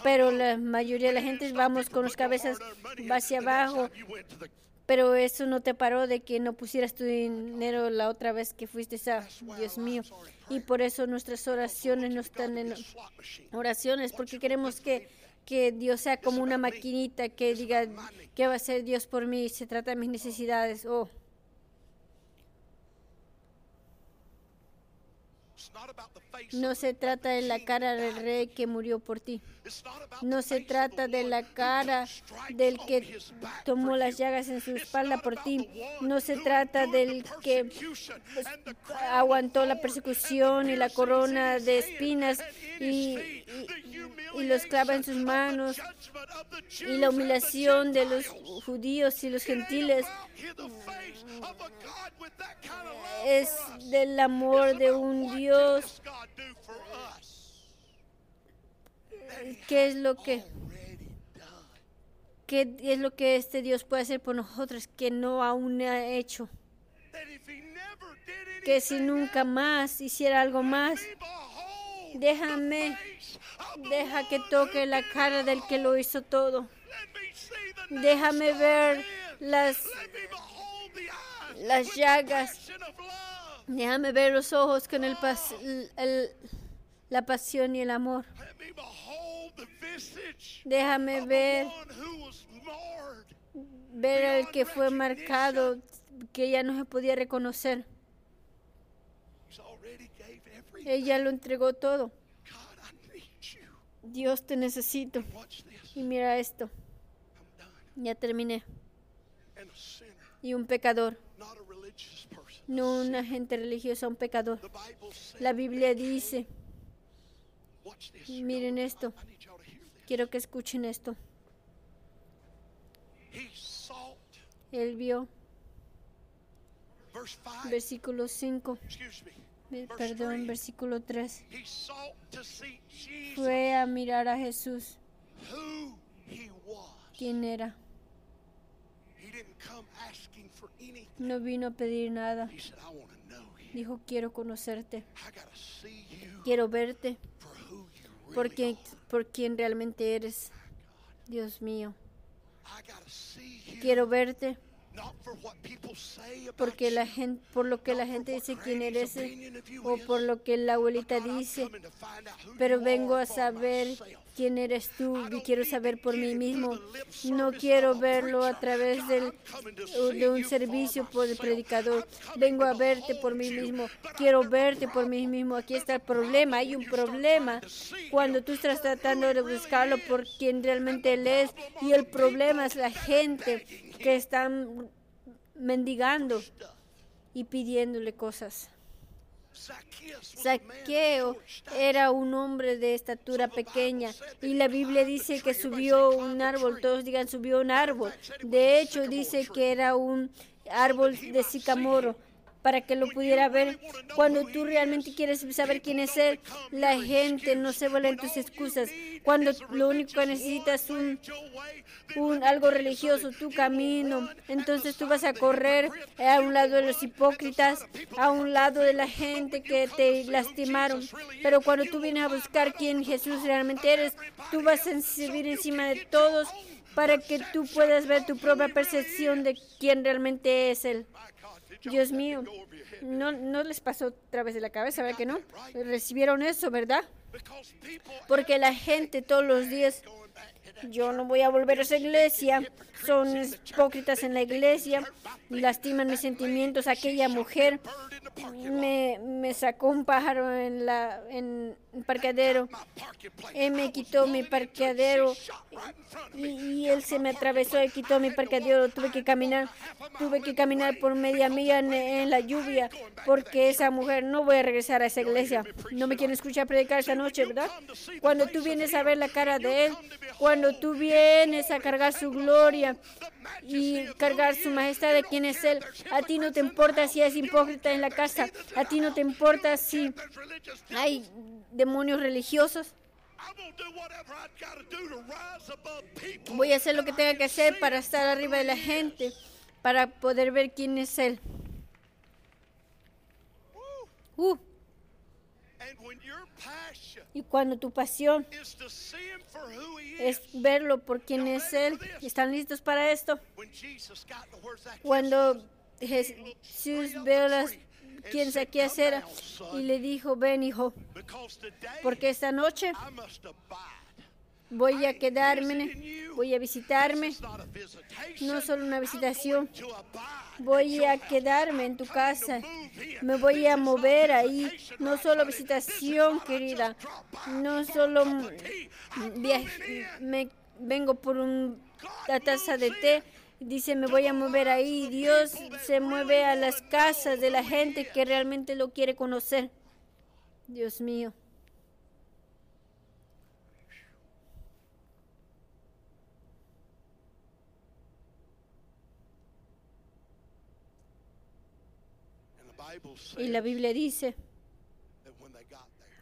Pero la mayoría de la gente vamos con las cabezas hacia abajo. Pero eso no te paró de que no pusieras tu dinero la otra vez que fuiste a Dios mío. Y por eso nuestras oraciones no están en oraciones, porque queremos que, que Dios sea como una maquinita que diga, ¿qué va a hacer Dios por mí? Se trata de mis necesidades. Oh, no se trata de la cara del rey que murió por ti. No se trata de la cara del que tomó las llagas en su espalda por ti. No se trata del que aguantó la persecución y la corona de espinas y los clava en sus manos y la humillación de los judíos y los gentiles es del amor de un Dios. ¿Qué es lo que qué es lo que este Dios puede hacer por nosotros que no aún ha hecho? Que si nunca más hiciera algo más, déjame, deja que toque la cara del que lo hizo todo. Déjame ver las, las llagas. Déjame ver los ojos con el, pas- el- la pasión y el amor. Déjame ver, ver al que fue marcado, que ya no se podía reconocer. Ella lo entregó todo. Dios te necesito. Y mira esto, ya terminé. Y un pecador, no una gente religiosa, un pecador. La Biblia dice, miren esto, quiero que escuchen esto. Él vio, versículo 5, perdón, versículo 3, fue a mirar a Jesús, quién era. No vino a pedir nada, dijo, quiero conocerte, quiero verte por quien, por quien realmente eres, Dios mío. Quiero verte porque la gente, por lo que la gente dice quién eres o por lo que la abuelita dice, pero vengo a saber quién eres tú y quiero saber por mí mismo. No quiero verlo a través del, de un servicio por el predicador. Vengo a verte por mí mismo. Quiero verte por mí mismo. Aquí está el problema. Hay un problema cuando tú estás tratando de buscarlo por quien realmente él es. Y el problema es la gente que están mendigando y pidiéndole cosas. Saqueo era un hombre de estatura pequeña y la Biblia dice que subió un árbol, todos digan subió un árbol. De hecho dice que era un árbol de sicamoro para que lo pudiera ver. Cuando tú realmente quieres saber quién es Él, la gente no se vuelve en tus excusas. Cuando lo único que necesitas es un, algo religioso, tu camino, entonces tú vas a correr a un lado de los hipócritas, a un lado de la gente que te lastimaron. Pero cuando tú vienes a buscar quién Jesús realmente eres, tú vas a subir encima de todos para que tú puedas ver tu propia percepción de quién realmente es Él. Dios mío, no, no les pasó otra vez de la cabeza, ¿verdad que no? Recibieron eso, ¿verdad? Porque la gente todos los días, yo no voy a volver a esa iglesia, son hipócritas en la iglesia, lastiman mis sentimientos. Aquella mujer me, me sacó un pájaro en la en el parqueadero. Él me quitó mi parqueadero y, él se me atravesó y quitó mi parqueadero. Tuve que caminar, tuve que caminar por media milla en, en la lluvia porque esa mujer no voy a regresar a esa iglesia. No me quieren escuchar predicar esta noche, ¿verdad? Cuando tú vienes a ver la cara de él, cuando tú vienes a cargar su gloria y cargar su majestad de quién es él, a ti no te importa si es hipócrita en la casa, a ti no te importa si hay demonios religiosos. Voy a hacer lo que tenga que hacer para estar arriba de la gente, para poder ver quién es Él. Uh, y cuando tu pasión es verlo por quién es Él, ¿están listos para esto? Cuando Jesús veo las quien saqué a cera y le dijo, ven hijo, porque esta noche. Voy a quedarme, voy a visitarme, no solo una visitación, voy a quedarme en tu casa, me voy a mover ahí, no solo visitación, querida, no solo me vengo por un- una taza de té, dice me voy a mover ahí, Dios se mueve a las casas de la gente que realmente lo quiere conocer. Dios mío. Y la Biblia dice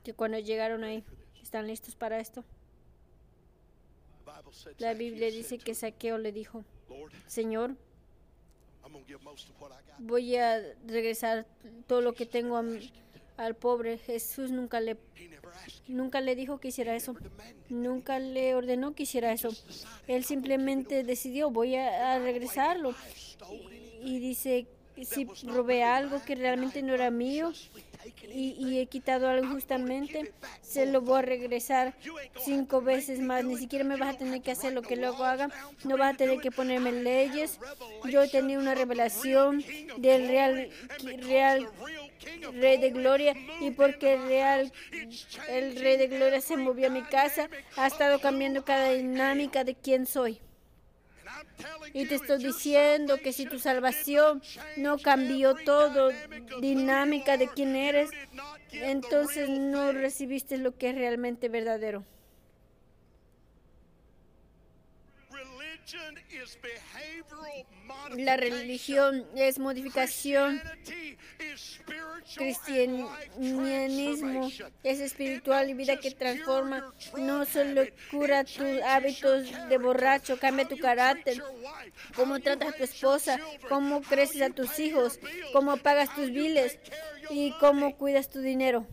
que cuando llegaron ahí, ¿están listos para esto? La Biblia dice que Saqueo le dijo, Señor, voy a regresar todo lo que tengo a al pobre. Jesús nunca le, nunca le dijo que hiciera eso. Nunca le ordenó que hiciera eso. Él simplemente decidió, voy a, a regresarlo. Anything Y dice, si robé algo que realmente no era mío y, y he quitado algo justamente, se lo voy a regresar cinco veces más. Ni siquiera me vas a tener que hacer lo que luego haga. No vas a tener que ponerme leyes. Yo he tenido una revelación del real, real Rey de Gloria y porque el real el Rey de Gloria se movió a mi casa, ha estado cambiando cada dinámica de quién soy. Y te estoy diciendo que si tu salvación no cambió todo, dinámica de quién eres, entonces no recibiste lo que es realmente verdadero. La religión es modificación, cristianismo es espiritual y vida que transforma. No solo cura tus hábitos de borracho, cambia tu carácter, cómo tratas a tu esposa, cómo creces a tus hijos, cómo pagas tus biles y cómo cuidas tu dinero.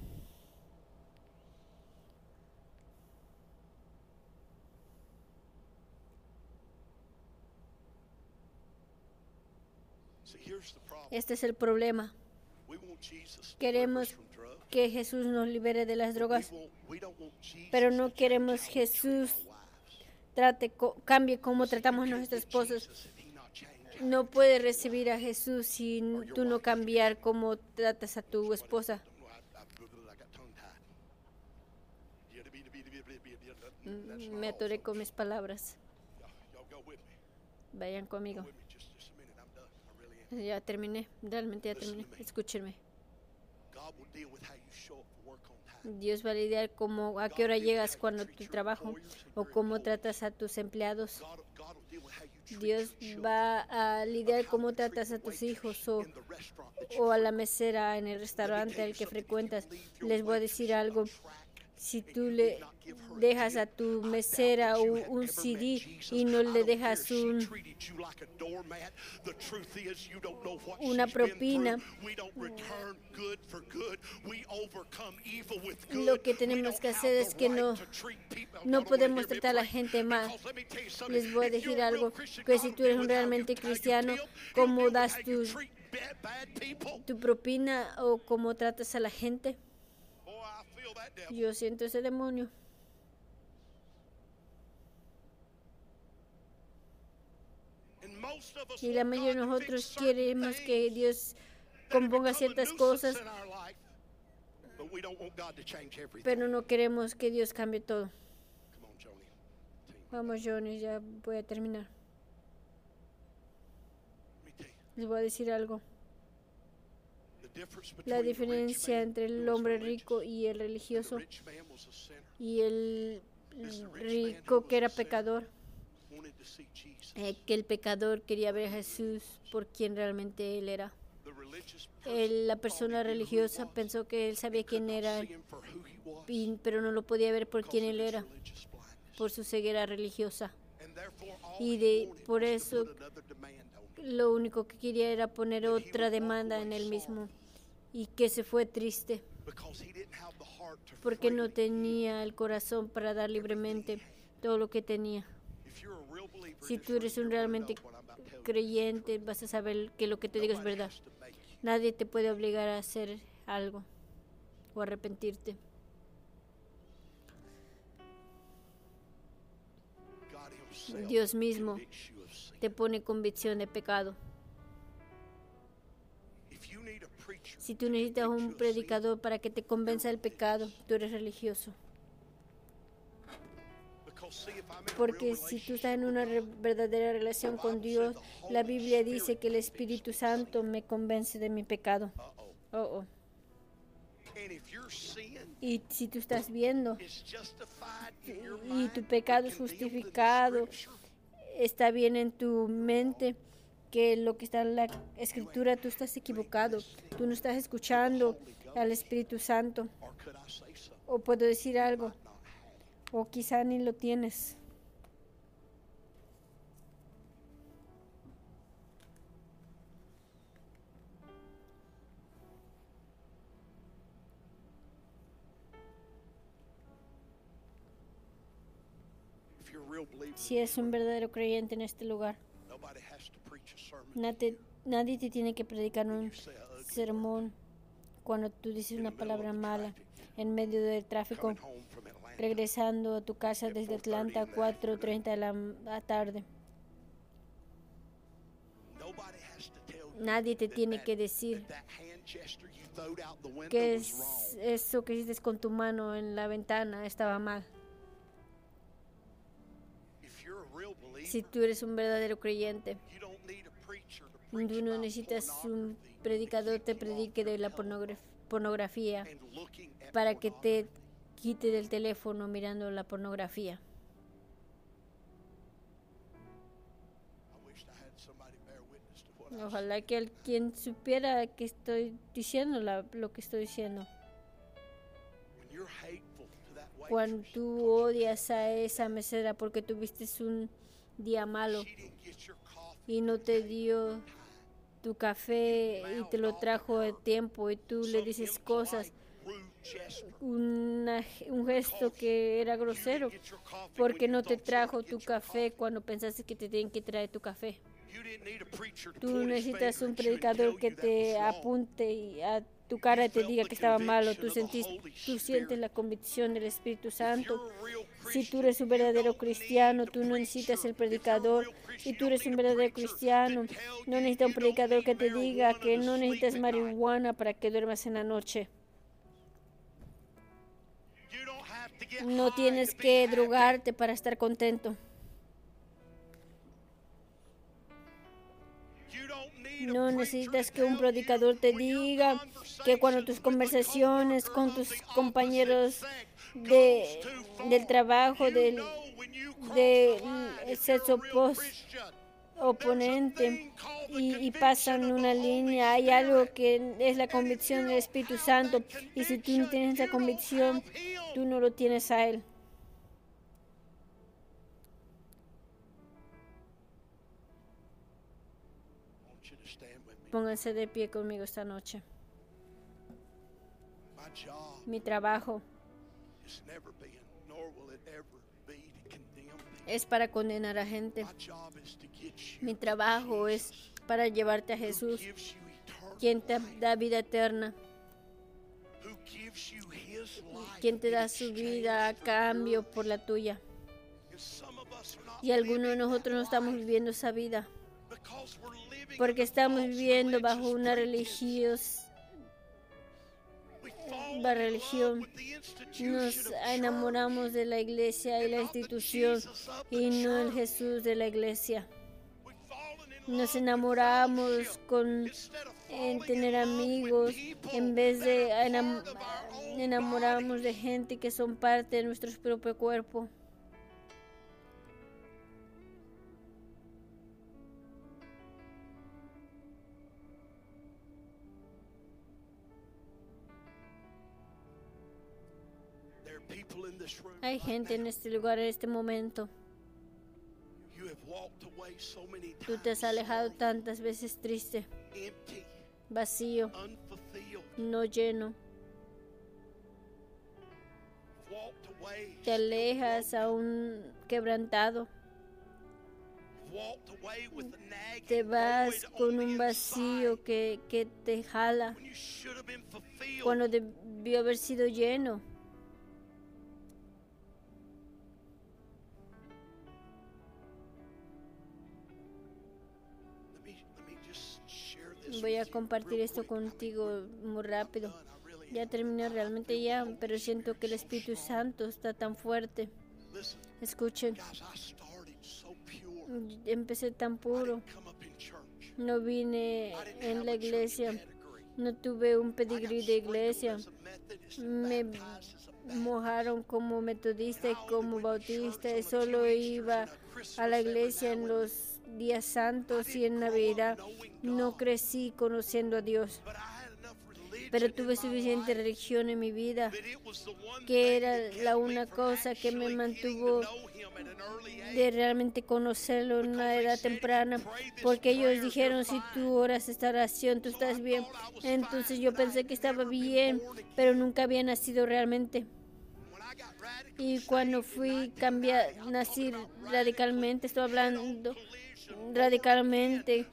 Este es el problema. Queremos que Jesús nos libere de las drogas, pero no queremos we Jesús trate, cambie cómo tratamos a nuestros esposos. No puedes recibir a Jesús sin tú no cambiar cómo tratas a tu esposa. Not Me atoré con mis palabras. Vayan conmigo. *laughs* Ya terminé, realmente ya terminé. Escúchenme. Dios va a lidiar cómo, a qué hora llegas cuando tu trabajo o cómo tratas a tus empleados. Dios va a lidiar cómo tratas a tus hijos o, o a la mesera en el restaurante al que frecuentas. Les voy a decir algo. Si tú le dejas a tu mesera un, un CD y no le dejas un, una propina, lo que tenemos que hacer es que no, no podemos tratar a la gente mal. Les voy a decir algo, que si tú eres realmente cristiano, cómo das tu, tu propina o cómo tratas a la gente. Yo siento ese demonio. Y la mayoría de nosotros queremos que Dios componga ciertas cosas, pero no queremos que Dios cambie todo. Vamos, Johnny, ya voy a terminar. Les voy a decir algo. La diferencia entre el hombre rico y el religioso y el rico que era pecador, eh, que el pecador quería ver a Jesús por quien realmente él era. El- la persona religiosa pensó que él sabía quién era, pero no lo podía ver por quién él era, por su ceguera religiosa. Y de- por eso. Lo único que quería era poner otra demanda en él mismo y que se fue triste porque no tenía el corazón para dar libremente todo lo que tenía. Si tú eres un realmente creyente, vas a saber que lo que te digo es verdad. Nadie te puede obligar a hacer algo o arrepentirte. Dios mismo te pone convicción de pecado. Si tú necesitas un predicador para que te convenza del pecado, tú eres religioso. Porque si tú estás en una verdadera relación con Dios, la Biblia dice que el Espíritu Santo me convence de mi pecado. Oh, oh. Y si tú estás viendo y tu pecado es justificado, está bien en tu mente que lo que está en la escritura tú estás equivocado. Tú no estás escuchando al Espíritu Santo. O puedo decir algo, o quizá ni lo tienes. Si es un verdadero creyente en este lugar, nadie, nadie te tiene que predicar un sermón cuando tú dices una palabra mala en medio del tráfico, regresando a tu casa desde 4:30 Atlanta a in the afternoon. 4.30 de la tarde. Nadie te tiene que decir que es eso que hiciste con tu mano en la ventana estaba mal. Si tú eres un verdadero creyente, tú no necesitas un predicador te predique de la pornografía para que te quite del teléfono mirando la pornografía. Ojalá que alguien supiera que estoy diciendo la- lo que estoy diciendo. Cuando tú odias a esa mesera porque tuviste un día malo y no te dio tu café y te lo trajo a tiempo y tú le dices cosas, una- un gesto que era grosero porque no te trajo tu café cuando pensaste que te tienen que traer tu café. Tú necesitas un predicador que te apunte y a tu cara y te diga que estaba malo. Tú, sentís, tú sientes la convicción del Espíritu Santo. Si tú eres un verdadero cristiano, tú no necesitas el predicador. Si tú eres un verdadero cristiano, no necesitas un predicador que te diga que no necesitas marihuana para que duermas en la noche. No tienes que drogarte para estar contento. No necesitas que un predicador te diga que cuando tus conversaciones con tus compañeros de, del trabajo, del, del sexo pos- oponente y, y pasan una línea, hay algo que es la convicción del Espíritu Santo y si tú no tienes esa convicción, tú no lo tienes a Él. Pónganse de pie conmigo esta noche. Mi trabajo es para condenar a gente. Mi trabajo es para llevarte a Jesús, quien te da vida eterna, quien te da su vida a cambio por la tuya. Y algunos de nosotros no estamos viviendo esa vida porque estamos viviendo bajo una religios, la religión. Nos enamoramos de la iglesia y la institución y no el Jesús de la iglesia. Nos enamoramos con tener amigos en vez de enamorarnos de gente que son parte de nuestro propio cuerpo. Hay gente en este lugar en este momento. Tú te has alejado tantas veces triste, vacío, no lleno. Te alejas aún quebrantado. Te vas con un vacío que, que te jala cuando debió haber sido lleno. Voy a compartir esto contigo muy rápido. Ya terminé realmente ya, pero siento que el Espíritu Santo está tan fuerte. Escuchen, empecé tan puro. No vine en la iglesia, no tuve un pedigrí de iglesia. Me mojaron como metodista y como bautista solo iba a la iglesia en los días santos y en Navidad. No crecí conociendo a Dios, pero tuve suficiente religión en mi vida que era la una cosa que me mantuvo de realmente conocerlo en una edad temprana, porque ellos dijeron, si tú oras esta oración, tú estás bien. Entonces yo pensé que estaba bien, pero nunca había nacido realmente. Y cuando fui cambiar, nací radicalmente, estoy hablando radicalmente,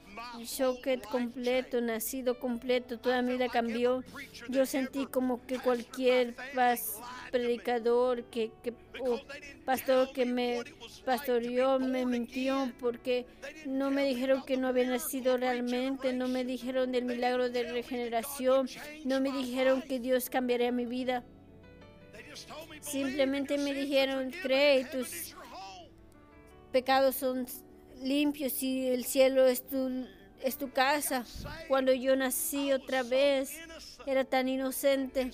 choque completo, nacido completo, toda mi vida cambió. Yo sentí como que cualquier pas- predicador que, que- o pastor que me pastoreó me mintió porque no me dijeron que no había nacido realmente, no me dijeron del milagro de regeneración, no me dijeron que Dios cambiaría mi vida. They just told me, "Believe Simplemente me dijeron, cree, tus is your home." pecados son limpios y el cielo es tu, es tu casa. Cuando yo nací otra vez, era tan inocente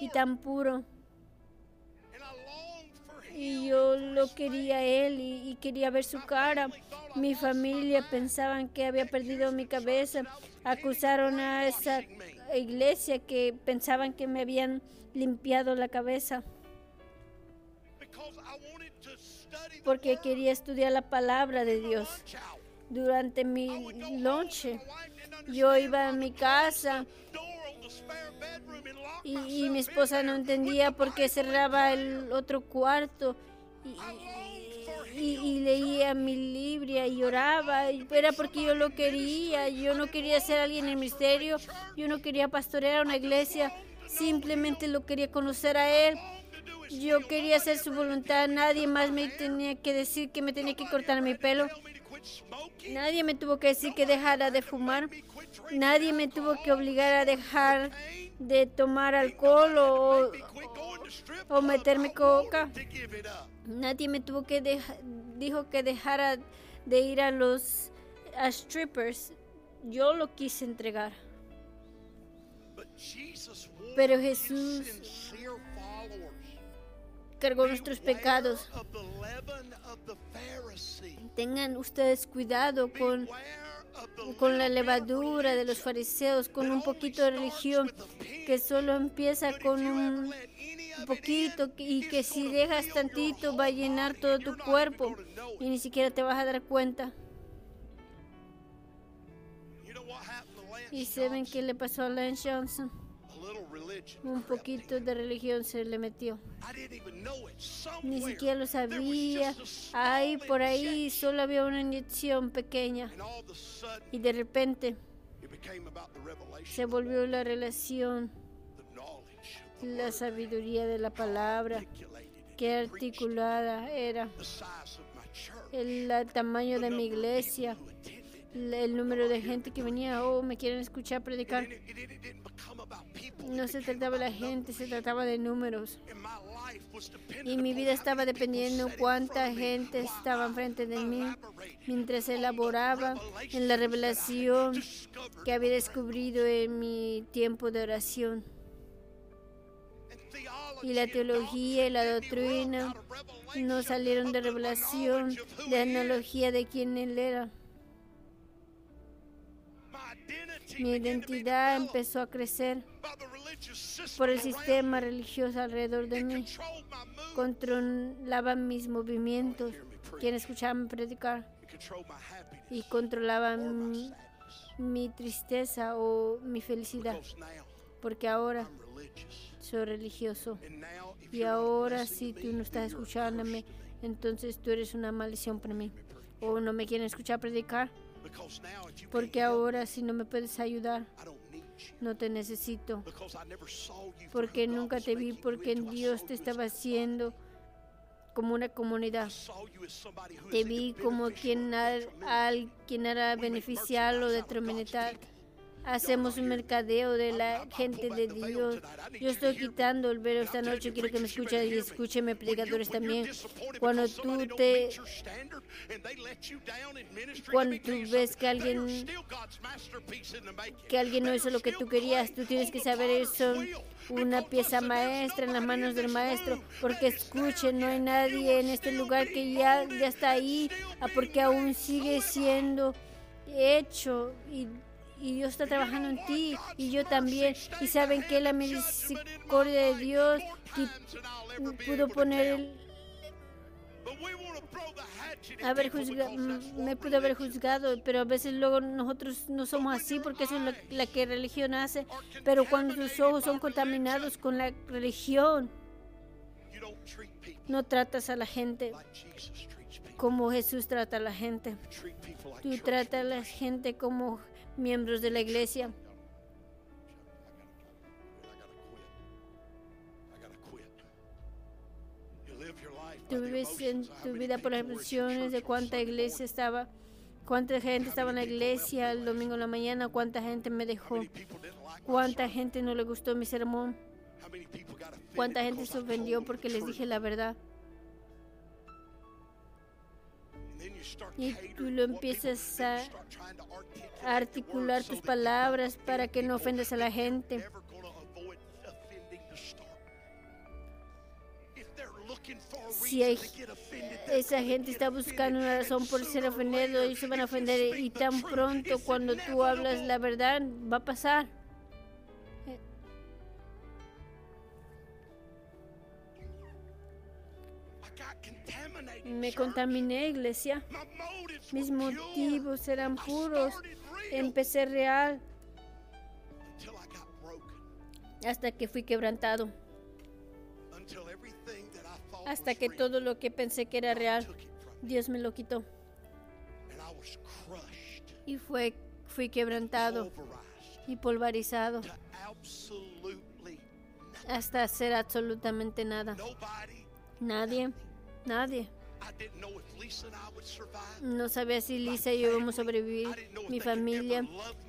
y tan puro. Y yo lo quería a él y, y quería ver su cara. Mi familia pensaban que había perdido mi cabeza. Acusaron a esa iglesia que pensaban que me habían limpiado la cabeza porque quería estudiar la palabra de Dios. Durante mi didn't yo iba a mi casa y, mi esposa no entendía por qué cerraba el otro cuarto y, leía mi Biblia y lloraba. Era porque yo lo quería. Yo no quería ser alguien en el misterio. Yo no quería pastorear una iglesia. Simplemente lo quería conocer a Él. Yo quería hacer su voluntad. Nadie más me tenía que decir que me tenía que cortar mi pelo. Nadie me tuvo que decir que dejara de fumar. Nadie me tuvo que obligar a dejar de tomar alcohol o, o meterme coca. Nadie me tuvo que dejar, dijo que dejara de ir a los a strippers. Yo lo quise entregar. Pero Jesús. Cargó nuestros pecados. Tengan ustedes cuidado con, con la levadura de los fariseos, con un poquito de religión que solo empieza con un poquito y que si dejas tantito va a llenar todo tu cuerpo y ni siquiera te vas a dar cuenta. Y saben qué le pasó a Lance Johnson. Un poquito de religión se le metió. Ni siquiera lo sabía. Ahí por ahí solo había una inyección pequeña. Y de repente se volvió la relación, la sabiduría de la palabra, qué articulada era el, el tamaño de mi iglesia, el número de gente que venía, oh, me quieren escuchar predicar. No se trataba de la gente, se trataba de números. Y mi vida estaba dependiendo cuánta gente estaba enfrente de mí mientras elaboraba en la revelación que había descubrido en mi tiempo de oración. Y la teología y la doctrina no salieron de revelación, de analogía de quién él era. Mi identidad empezó a crecer por el sistema religioso alrededor de mí. Controlaba mis movimientos. Quien escuchaba predicar y controlaba mi, mi tristeza o mi felicidad. Porque ahora soy religioso. Y ahora si tú no estás escuchándome, entonces tú eres una maldición para mí. O no me quieren escuchar predicar. Porque ahora si no me puedes ayudar, No te necesito. Porque nunca te vi, porque. I Dios te estaba haciendo como una comunidad. Te vi como quien, al, quien hará beneficiar o detrimental. Hacemos un mercadeo de la gente de Dios. Yo estoy quitando el velo esta noche. Quiero que me escuchen y escúcheme, predicadores también. Cuando tú te cuando tú ves que alguien que alguien no hizo lo que tú querías, tú tienes que saber eso, una pieza maestra en las manos del maestro, porque escuchen, no hay nadie en este lugar que ya, ya está ahí, ah, porque aún sigue siendo hecho y, y Dios está trabajando en ti y yo también. Y saben que la misericordia de Dios pudo poner el, haber juzga- mm, me pudo haber juzgado, pero a veces luego nosotros no somos así porque eso es lo- la que religión hace. Pero cuando tus ojos son contaminados con la religión, no tratas a la gente como Jesús trata a la gente. Tú tratas a la gente como miembros de la iglesia. Tú vives en tu vida por las emociones de cuánta iglesia estaba, cuánta gente estaba en la iglesia el domingo en la mañana, cuánta gente me dejó, cuánta gente no le gustó mi sermón, cuánta gente se ofendió porque les dije la verdad. Y tú lo empiezas a articular tus palabras para que no ofendas a la gente. Si hay, esa gente está buscando una razón por ser ofendido, ellos se van a ofender y tan pronto cuando tú hablas la verdad va a pasar. Me contaminé, iglesia. Mis motivos eran puros. Empecé real hasta que fui quebrantado. Hasta que todo lo que pensé que era real, Dios me lo quitó. Y fue, fui quebrantado y pulverizado hasta hacer absolutamente nada. Nadie, nadie. No sabía si Lisa y yo íbamos a sobrevivir. Mi familia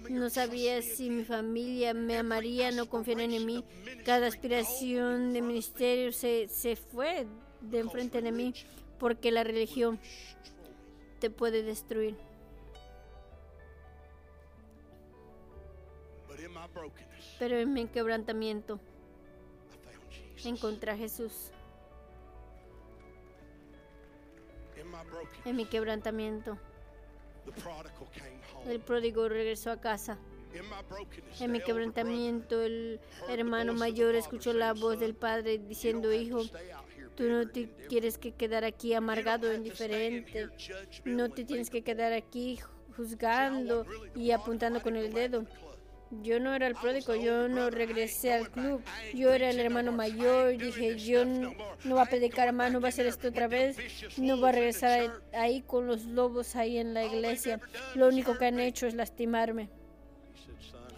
no sabía si mi familia me amaría, no confiaron en mí. Cada aspiración de ministerio se, se fue de enfrente de mí porque la religión te puede destruir. Pero en mi quebrantamiento encontré a Jesús. En mi quebrantamiento, el pródigo regresó a casa. En mi quebrantamiento, el hermano mayor escuchó la voz del padre diciendo, hijo, tú no te quieres que quedar aquí amargado, indiferente. No te tienes que quedar aquí juzgando y apuntando con el dedo. Yo no era el pródigo, yo no regresé al club. Yo era el hermano mayor dije, yo no, va a predicar más, no va a hacer esto otra vez. No va a regresar ahí con los lobos ahí en la iglesia. Lo único que han hecho es lastimarme.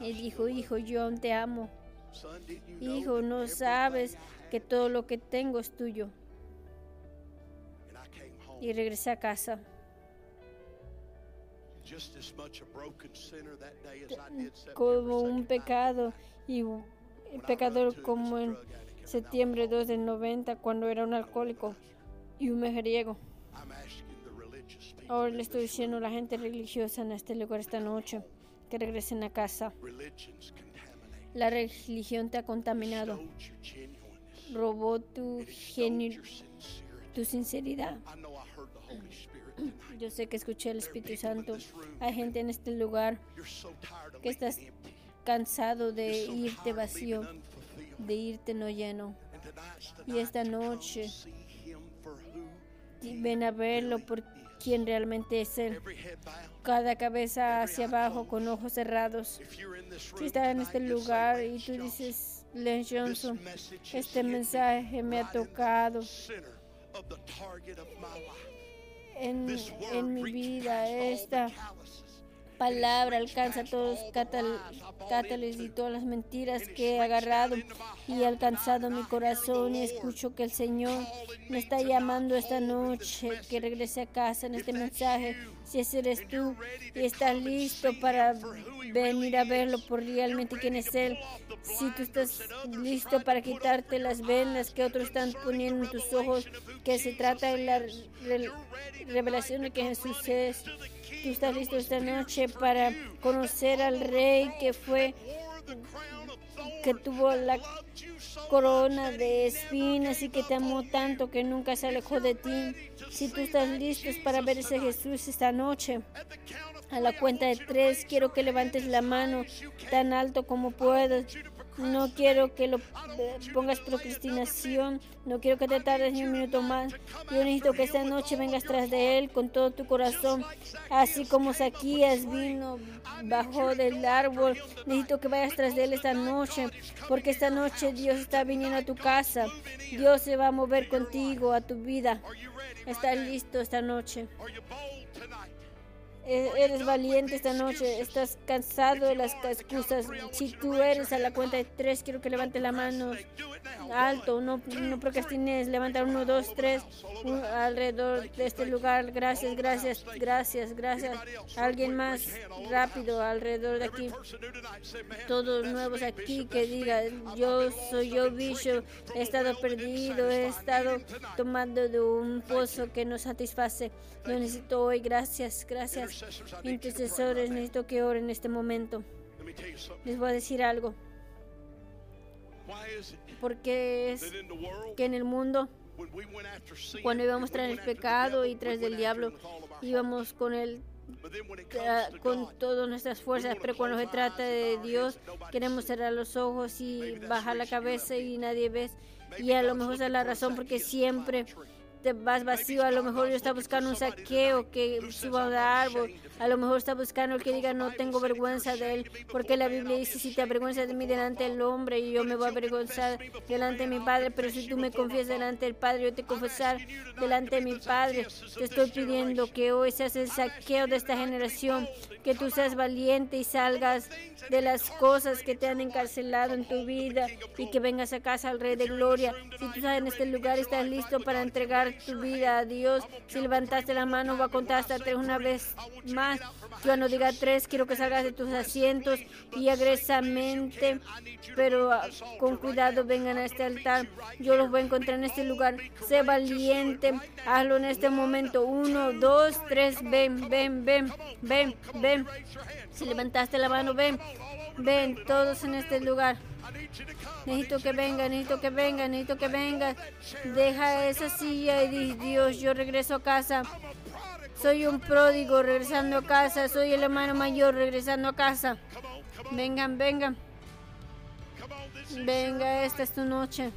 Y dijo, hijo, yo aún te amo. Hijo, no sabes que todo lo que tengo es tuyo. Y regresé a casa. Como un 2nd, pecado y I pecador como en septiembre 2 del 90 cuando era un alcohólico y un mujeriego. Ahora le estoy diciendo a la gente religiosa en este lugar esta noche que regresen a casa. La religión te ha contaminado, robó tu genio, tu sinceridad. Yo sé que escuché el Espíritu Santo. Hay gente en este lugar que estás cansado de irte vacío, de irte no lleno. Y esta noche Ven a verlo por quien realmente es Él. Cada cabeza hacia abajo con ojos cerrados. Si estás en este lugar y "Lance tú dices, Len Johnson, este mensaje me ha tocado en, en mi vida, esta palabra alcanza todos los cátalos y todas las mentiras que he agarrado y he alcanzado mi corazón y escucho que el Señor me está llamando esta noche, que regrese a casa en este mensaje. Si ese eres tú y estás listo para venir a verlo por realmente quién es Él, si tú estás listo para quitarte las vendas que otros están poniendo en tus ojos, que se trata de la re- revelación de que Jesús es, tú estás listo esta noche para conocer al Rey que fue, que tuvo la corona de espinas y que te amó tanto que nunca se alejó de ti. Si tú estás listo para ver ese Jesús esta noche, a la cuenta de tres, quiero que levantes la mano tan alto como puedas. No quiero que lo eh, pongas procrastinación. No quiero que te tardes ni un minuto más. Yo necesito que esta noche vengas tras de Él con todo tu corazón. Así como Saquías vino, bajó del árbol. Necesito que vayas tras de Él esta noche. Porque esta noche Dios está viniendo a tu casa. Dios se va a mover contigo, a tu vida. ¿Estás listo esta noche? Eres valiente esta noche, estás cansado de las excusas. Si tú eres a la cuenta de tres, quiero que levante la mano alto, no, no procrastines, levanta uno, dos, tres, un- alrededor de este lugar. Gracias, gracias, gracias, gracias. Alguien más rápido alrededor de aquí. Todos nuevos aquí que diga, yo soy yo, Bishop, he estado perdido, he estado tomando de un pozo que no satisface. Yo necesito hoy, gracias, gracias. Intercesores, necesito que oren en este momento. Les voy a decir algo, porque es que en el mundo, cuando íbamos tras el pecado y tras went diablo, íbamos con comes to con todas nuestras fuerzas, pero cuando se trata de Dios, queremos cerrar los ojos y bajar la cabeza y nadie ve. Y a lo mejor es la razón porque siempre vas vacío. A lo mejor yo está buscando un saqueo que suba un árbol. A lo mejor está buscando el que diga no tengo vergüenza de él. Porque la Biblia dice si te avergüenzas de mí delante del hombre y yo me voy a avergonzar delante de mi Padre. Pero si tú me confiesas delante del Padre, yo te confesar delante de mi Padre. Te estoy pidiendo que hoy seas el saqueo de esta generación. Que tú seas valiente y salgas de las cosas que te han encarcelado en tu vida y que vengas a casa al Rey de Gloria. Si tú estás en este lugar, estás listo para entregar tu vida a Dios. Si levantaste la mano, voy a contar hasta tres una vez más. No diga tres, quiero que salgas de tus asientos y agresamente, pero con cuidado vengan a este altar. Yo los voy a encontrar en este lugar. Sé valiente, hazlo en este momento. Uno, dos, tres, ven, ven, ven, ven, ven. Si levantaste la mano, ven, ven, todos en este lugar. Necesito que venga, necesito que venga, necesito que venga. Deja esa silla y di, Dios, yo regreso a casa. Soy un pródigo regresando a casa. Soy el hermano mayor regresando a casa. Vengan, vengan, venga, esta es tu noche.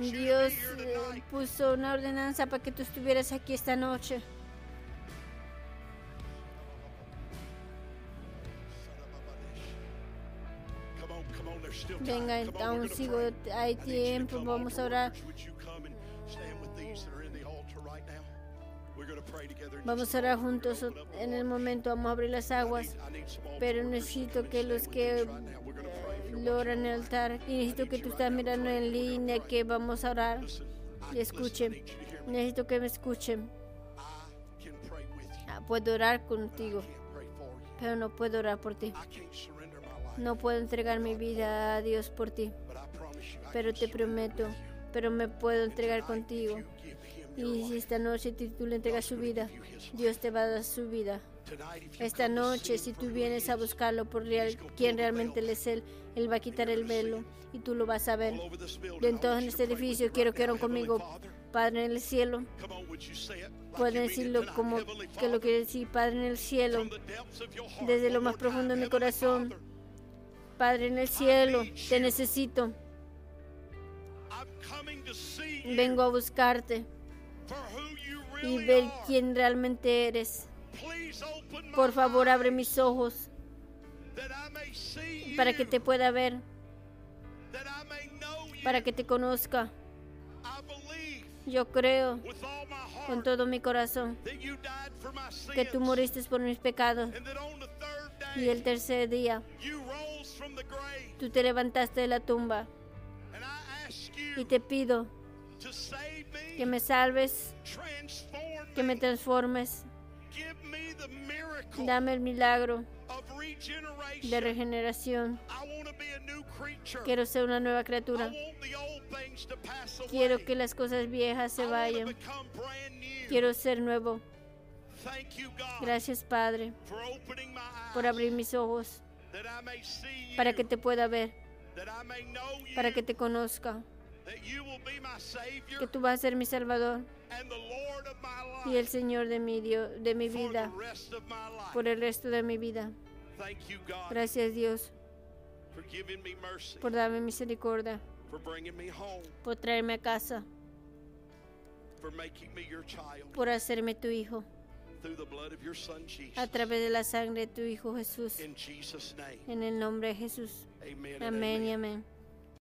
Dios eh, puso una ordenanza para que tú estuvieras aquí esta noche. Right now? We're going to pray together. in Vamos a a orar juntos en el momento. Vamos a abrir las aguas. Pero necesito to que los que lo oran en el altar y necesito que tú estás mirando en línea que vamos a orar y escuchen. Necesito que me escuchen. Ah, Puedo orar contigo, pero no puedo orar por ti. No puedo entregar mi vida a Dios por ti, pero te prometo, pero me puedo entregar contigo. Y si esta noche tú le entregas su vida, Dios te va a dar su vida. Esta noche, si tú vienes a buscarlo por real, quién realmente es Él, Él va a quitar el velo y tú lo vas a ver. De I en este edificio, quiero que oren conmigo. Padre en el cielo, pueden decirlo como que lo quiero decir, Padre en el cielo, desde lo más profundo de mi corazón. Padre en el cielo, te necesito. Vengo a buscarte y ver quién realmente eres. Por favor, abre mis ojos para que te pueda ver, para que te conozca. Yo creo con todo mi corazón que tú moriste por mis pecados y el tercer día tú te levantaste de la tumba. Y te pido que me salves, que me me, transformes, dame el milagro de regeneración. Quiero ser una nueva criatura. Quiero que las cosas viejas se vayan. Quiero ser nuevo. Gracias, Padre, por abrir mis ojos para que te pueda ver, para que te conozca, que tú vas a ser mi Salvador y el Señor de mi, Dios, de mi for vida, the rest of my life. por el resto de mi vida. Thank you, God, Gracias, Dios, for giving me mercy, por darme misericordia, for bringing me home, por traerme a casa, for making me your child por hacerme tu Hijo, a través de la sangre de tu Hijo Jesús. In Jesus' name, En el nombre de Jesús. Amén y amen. amén.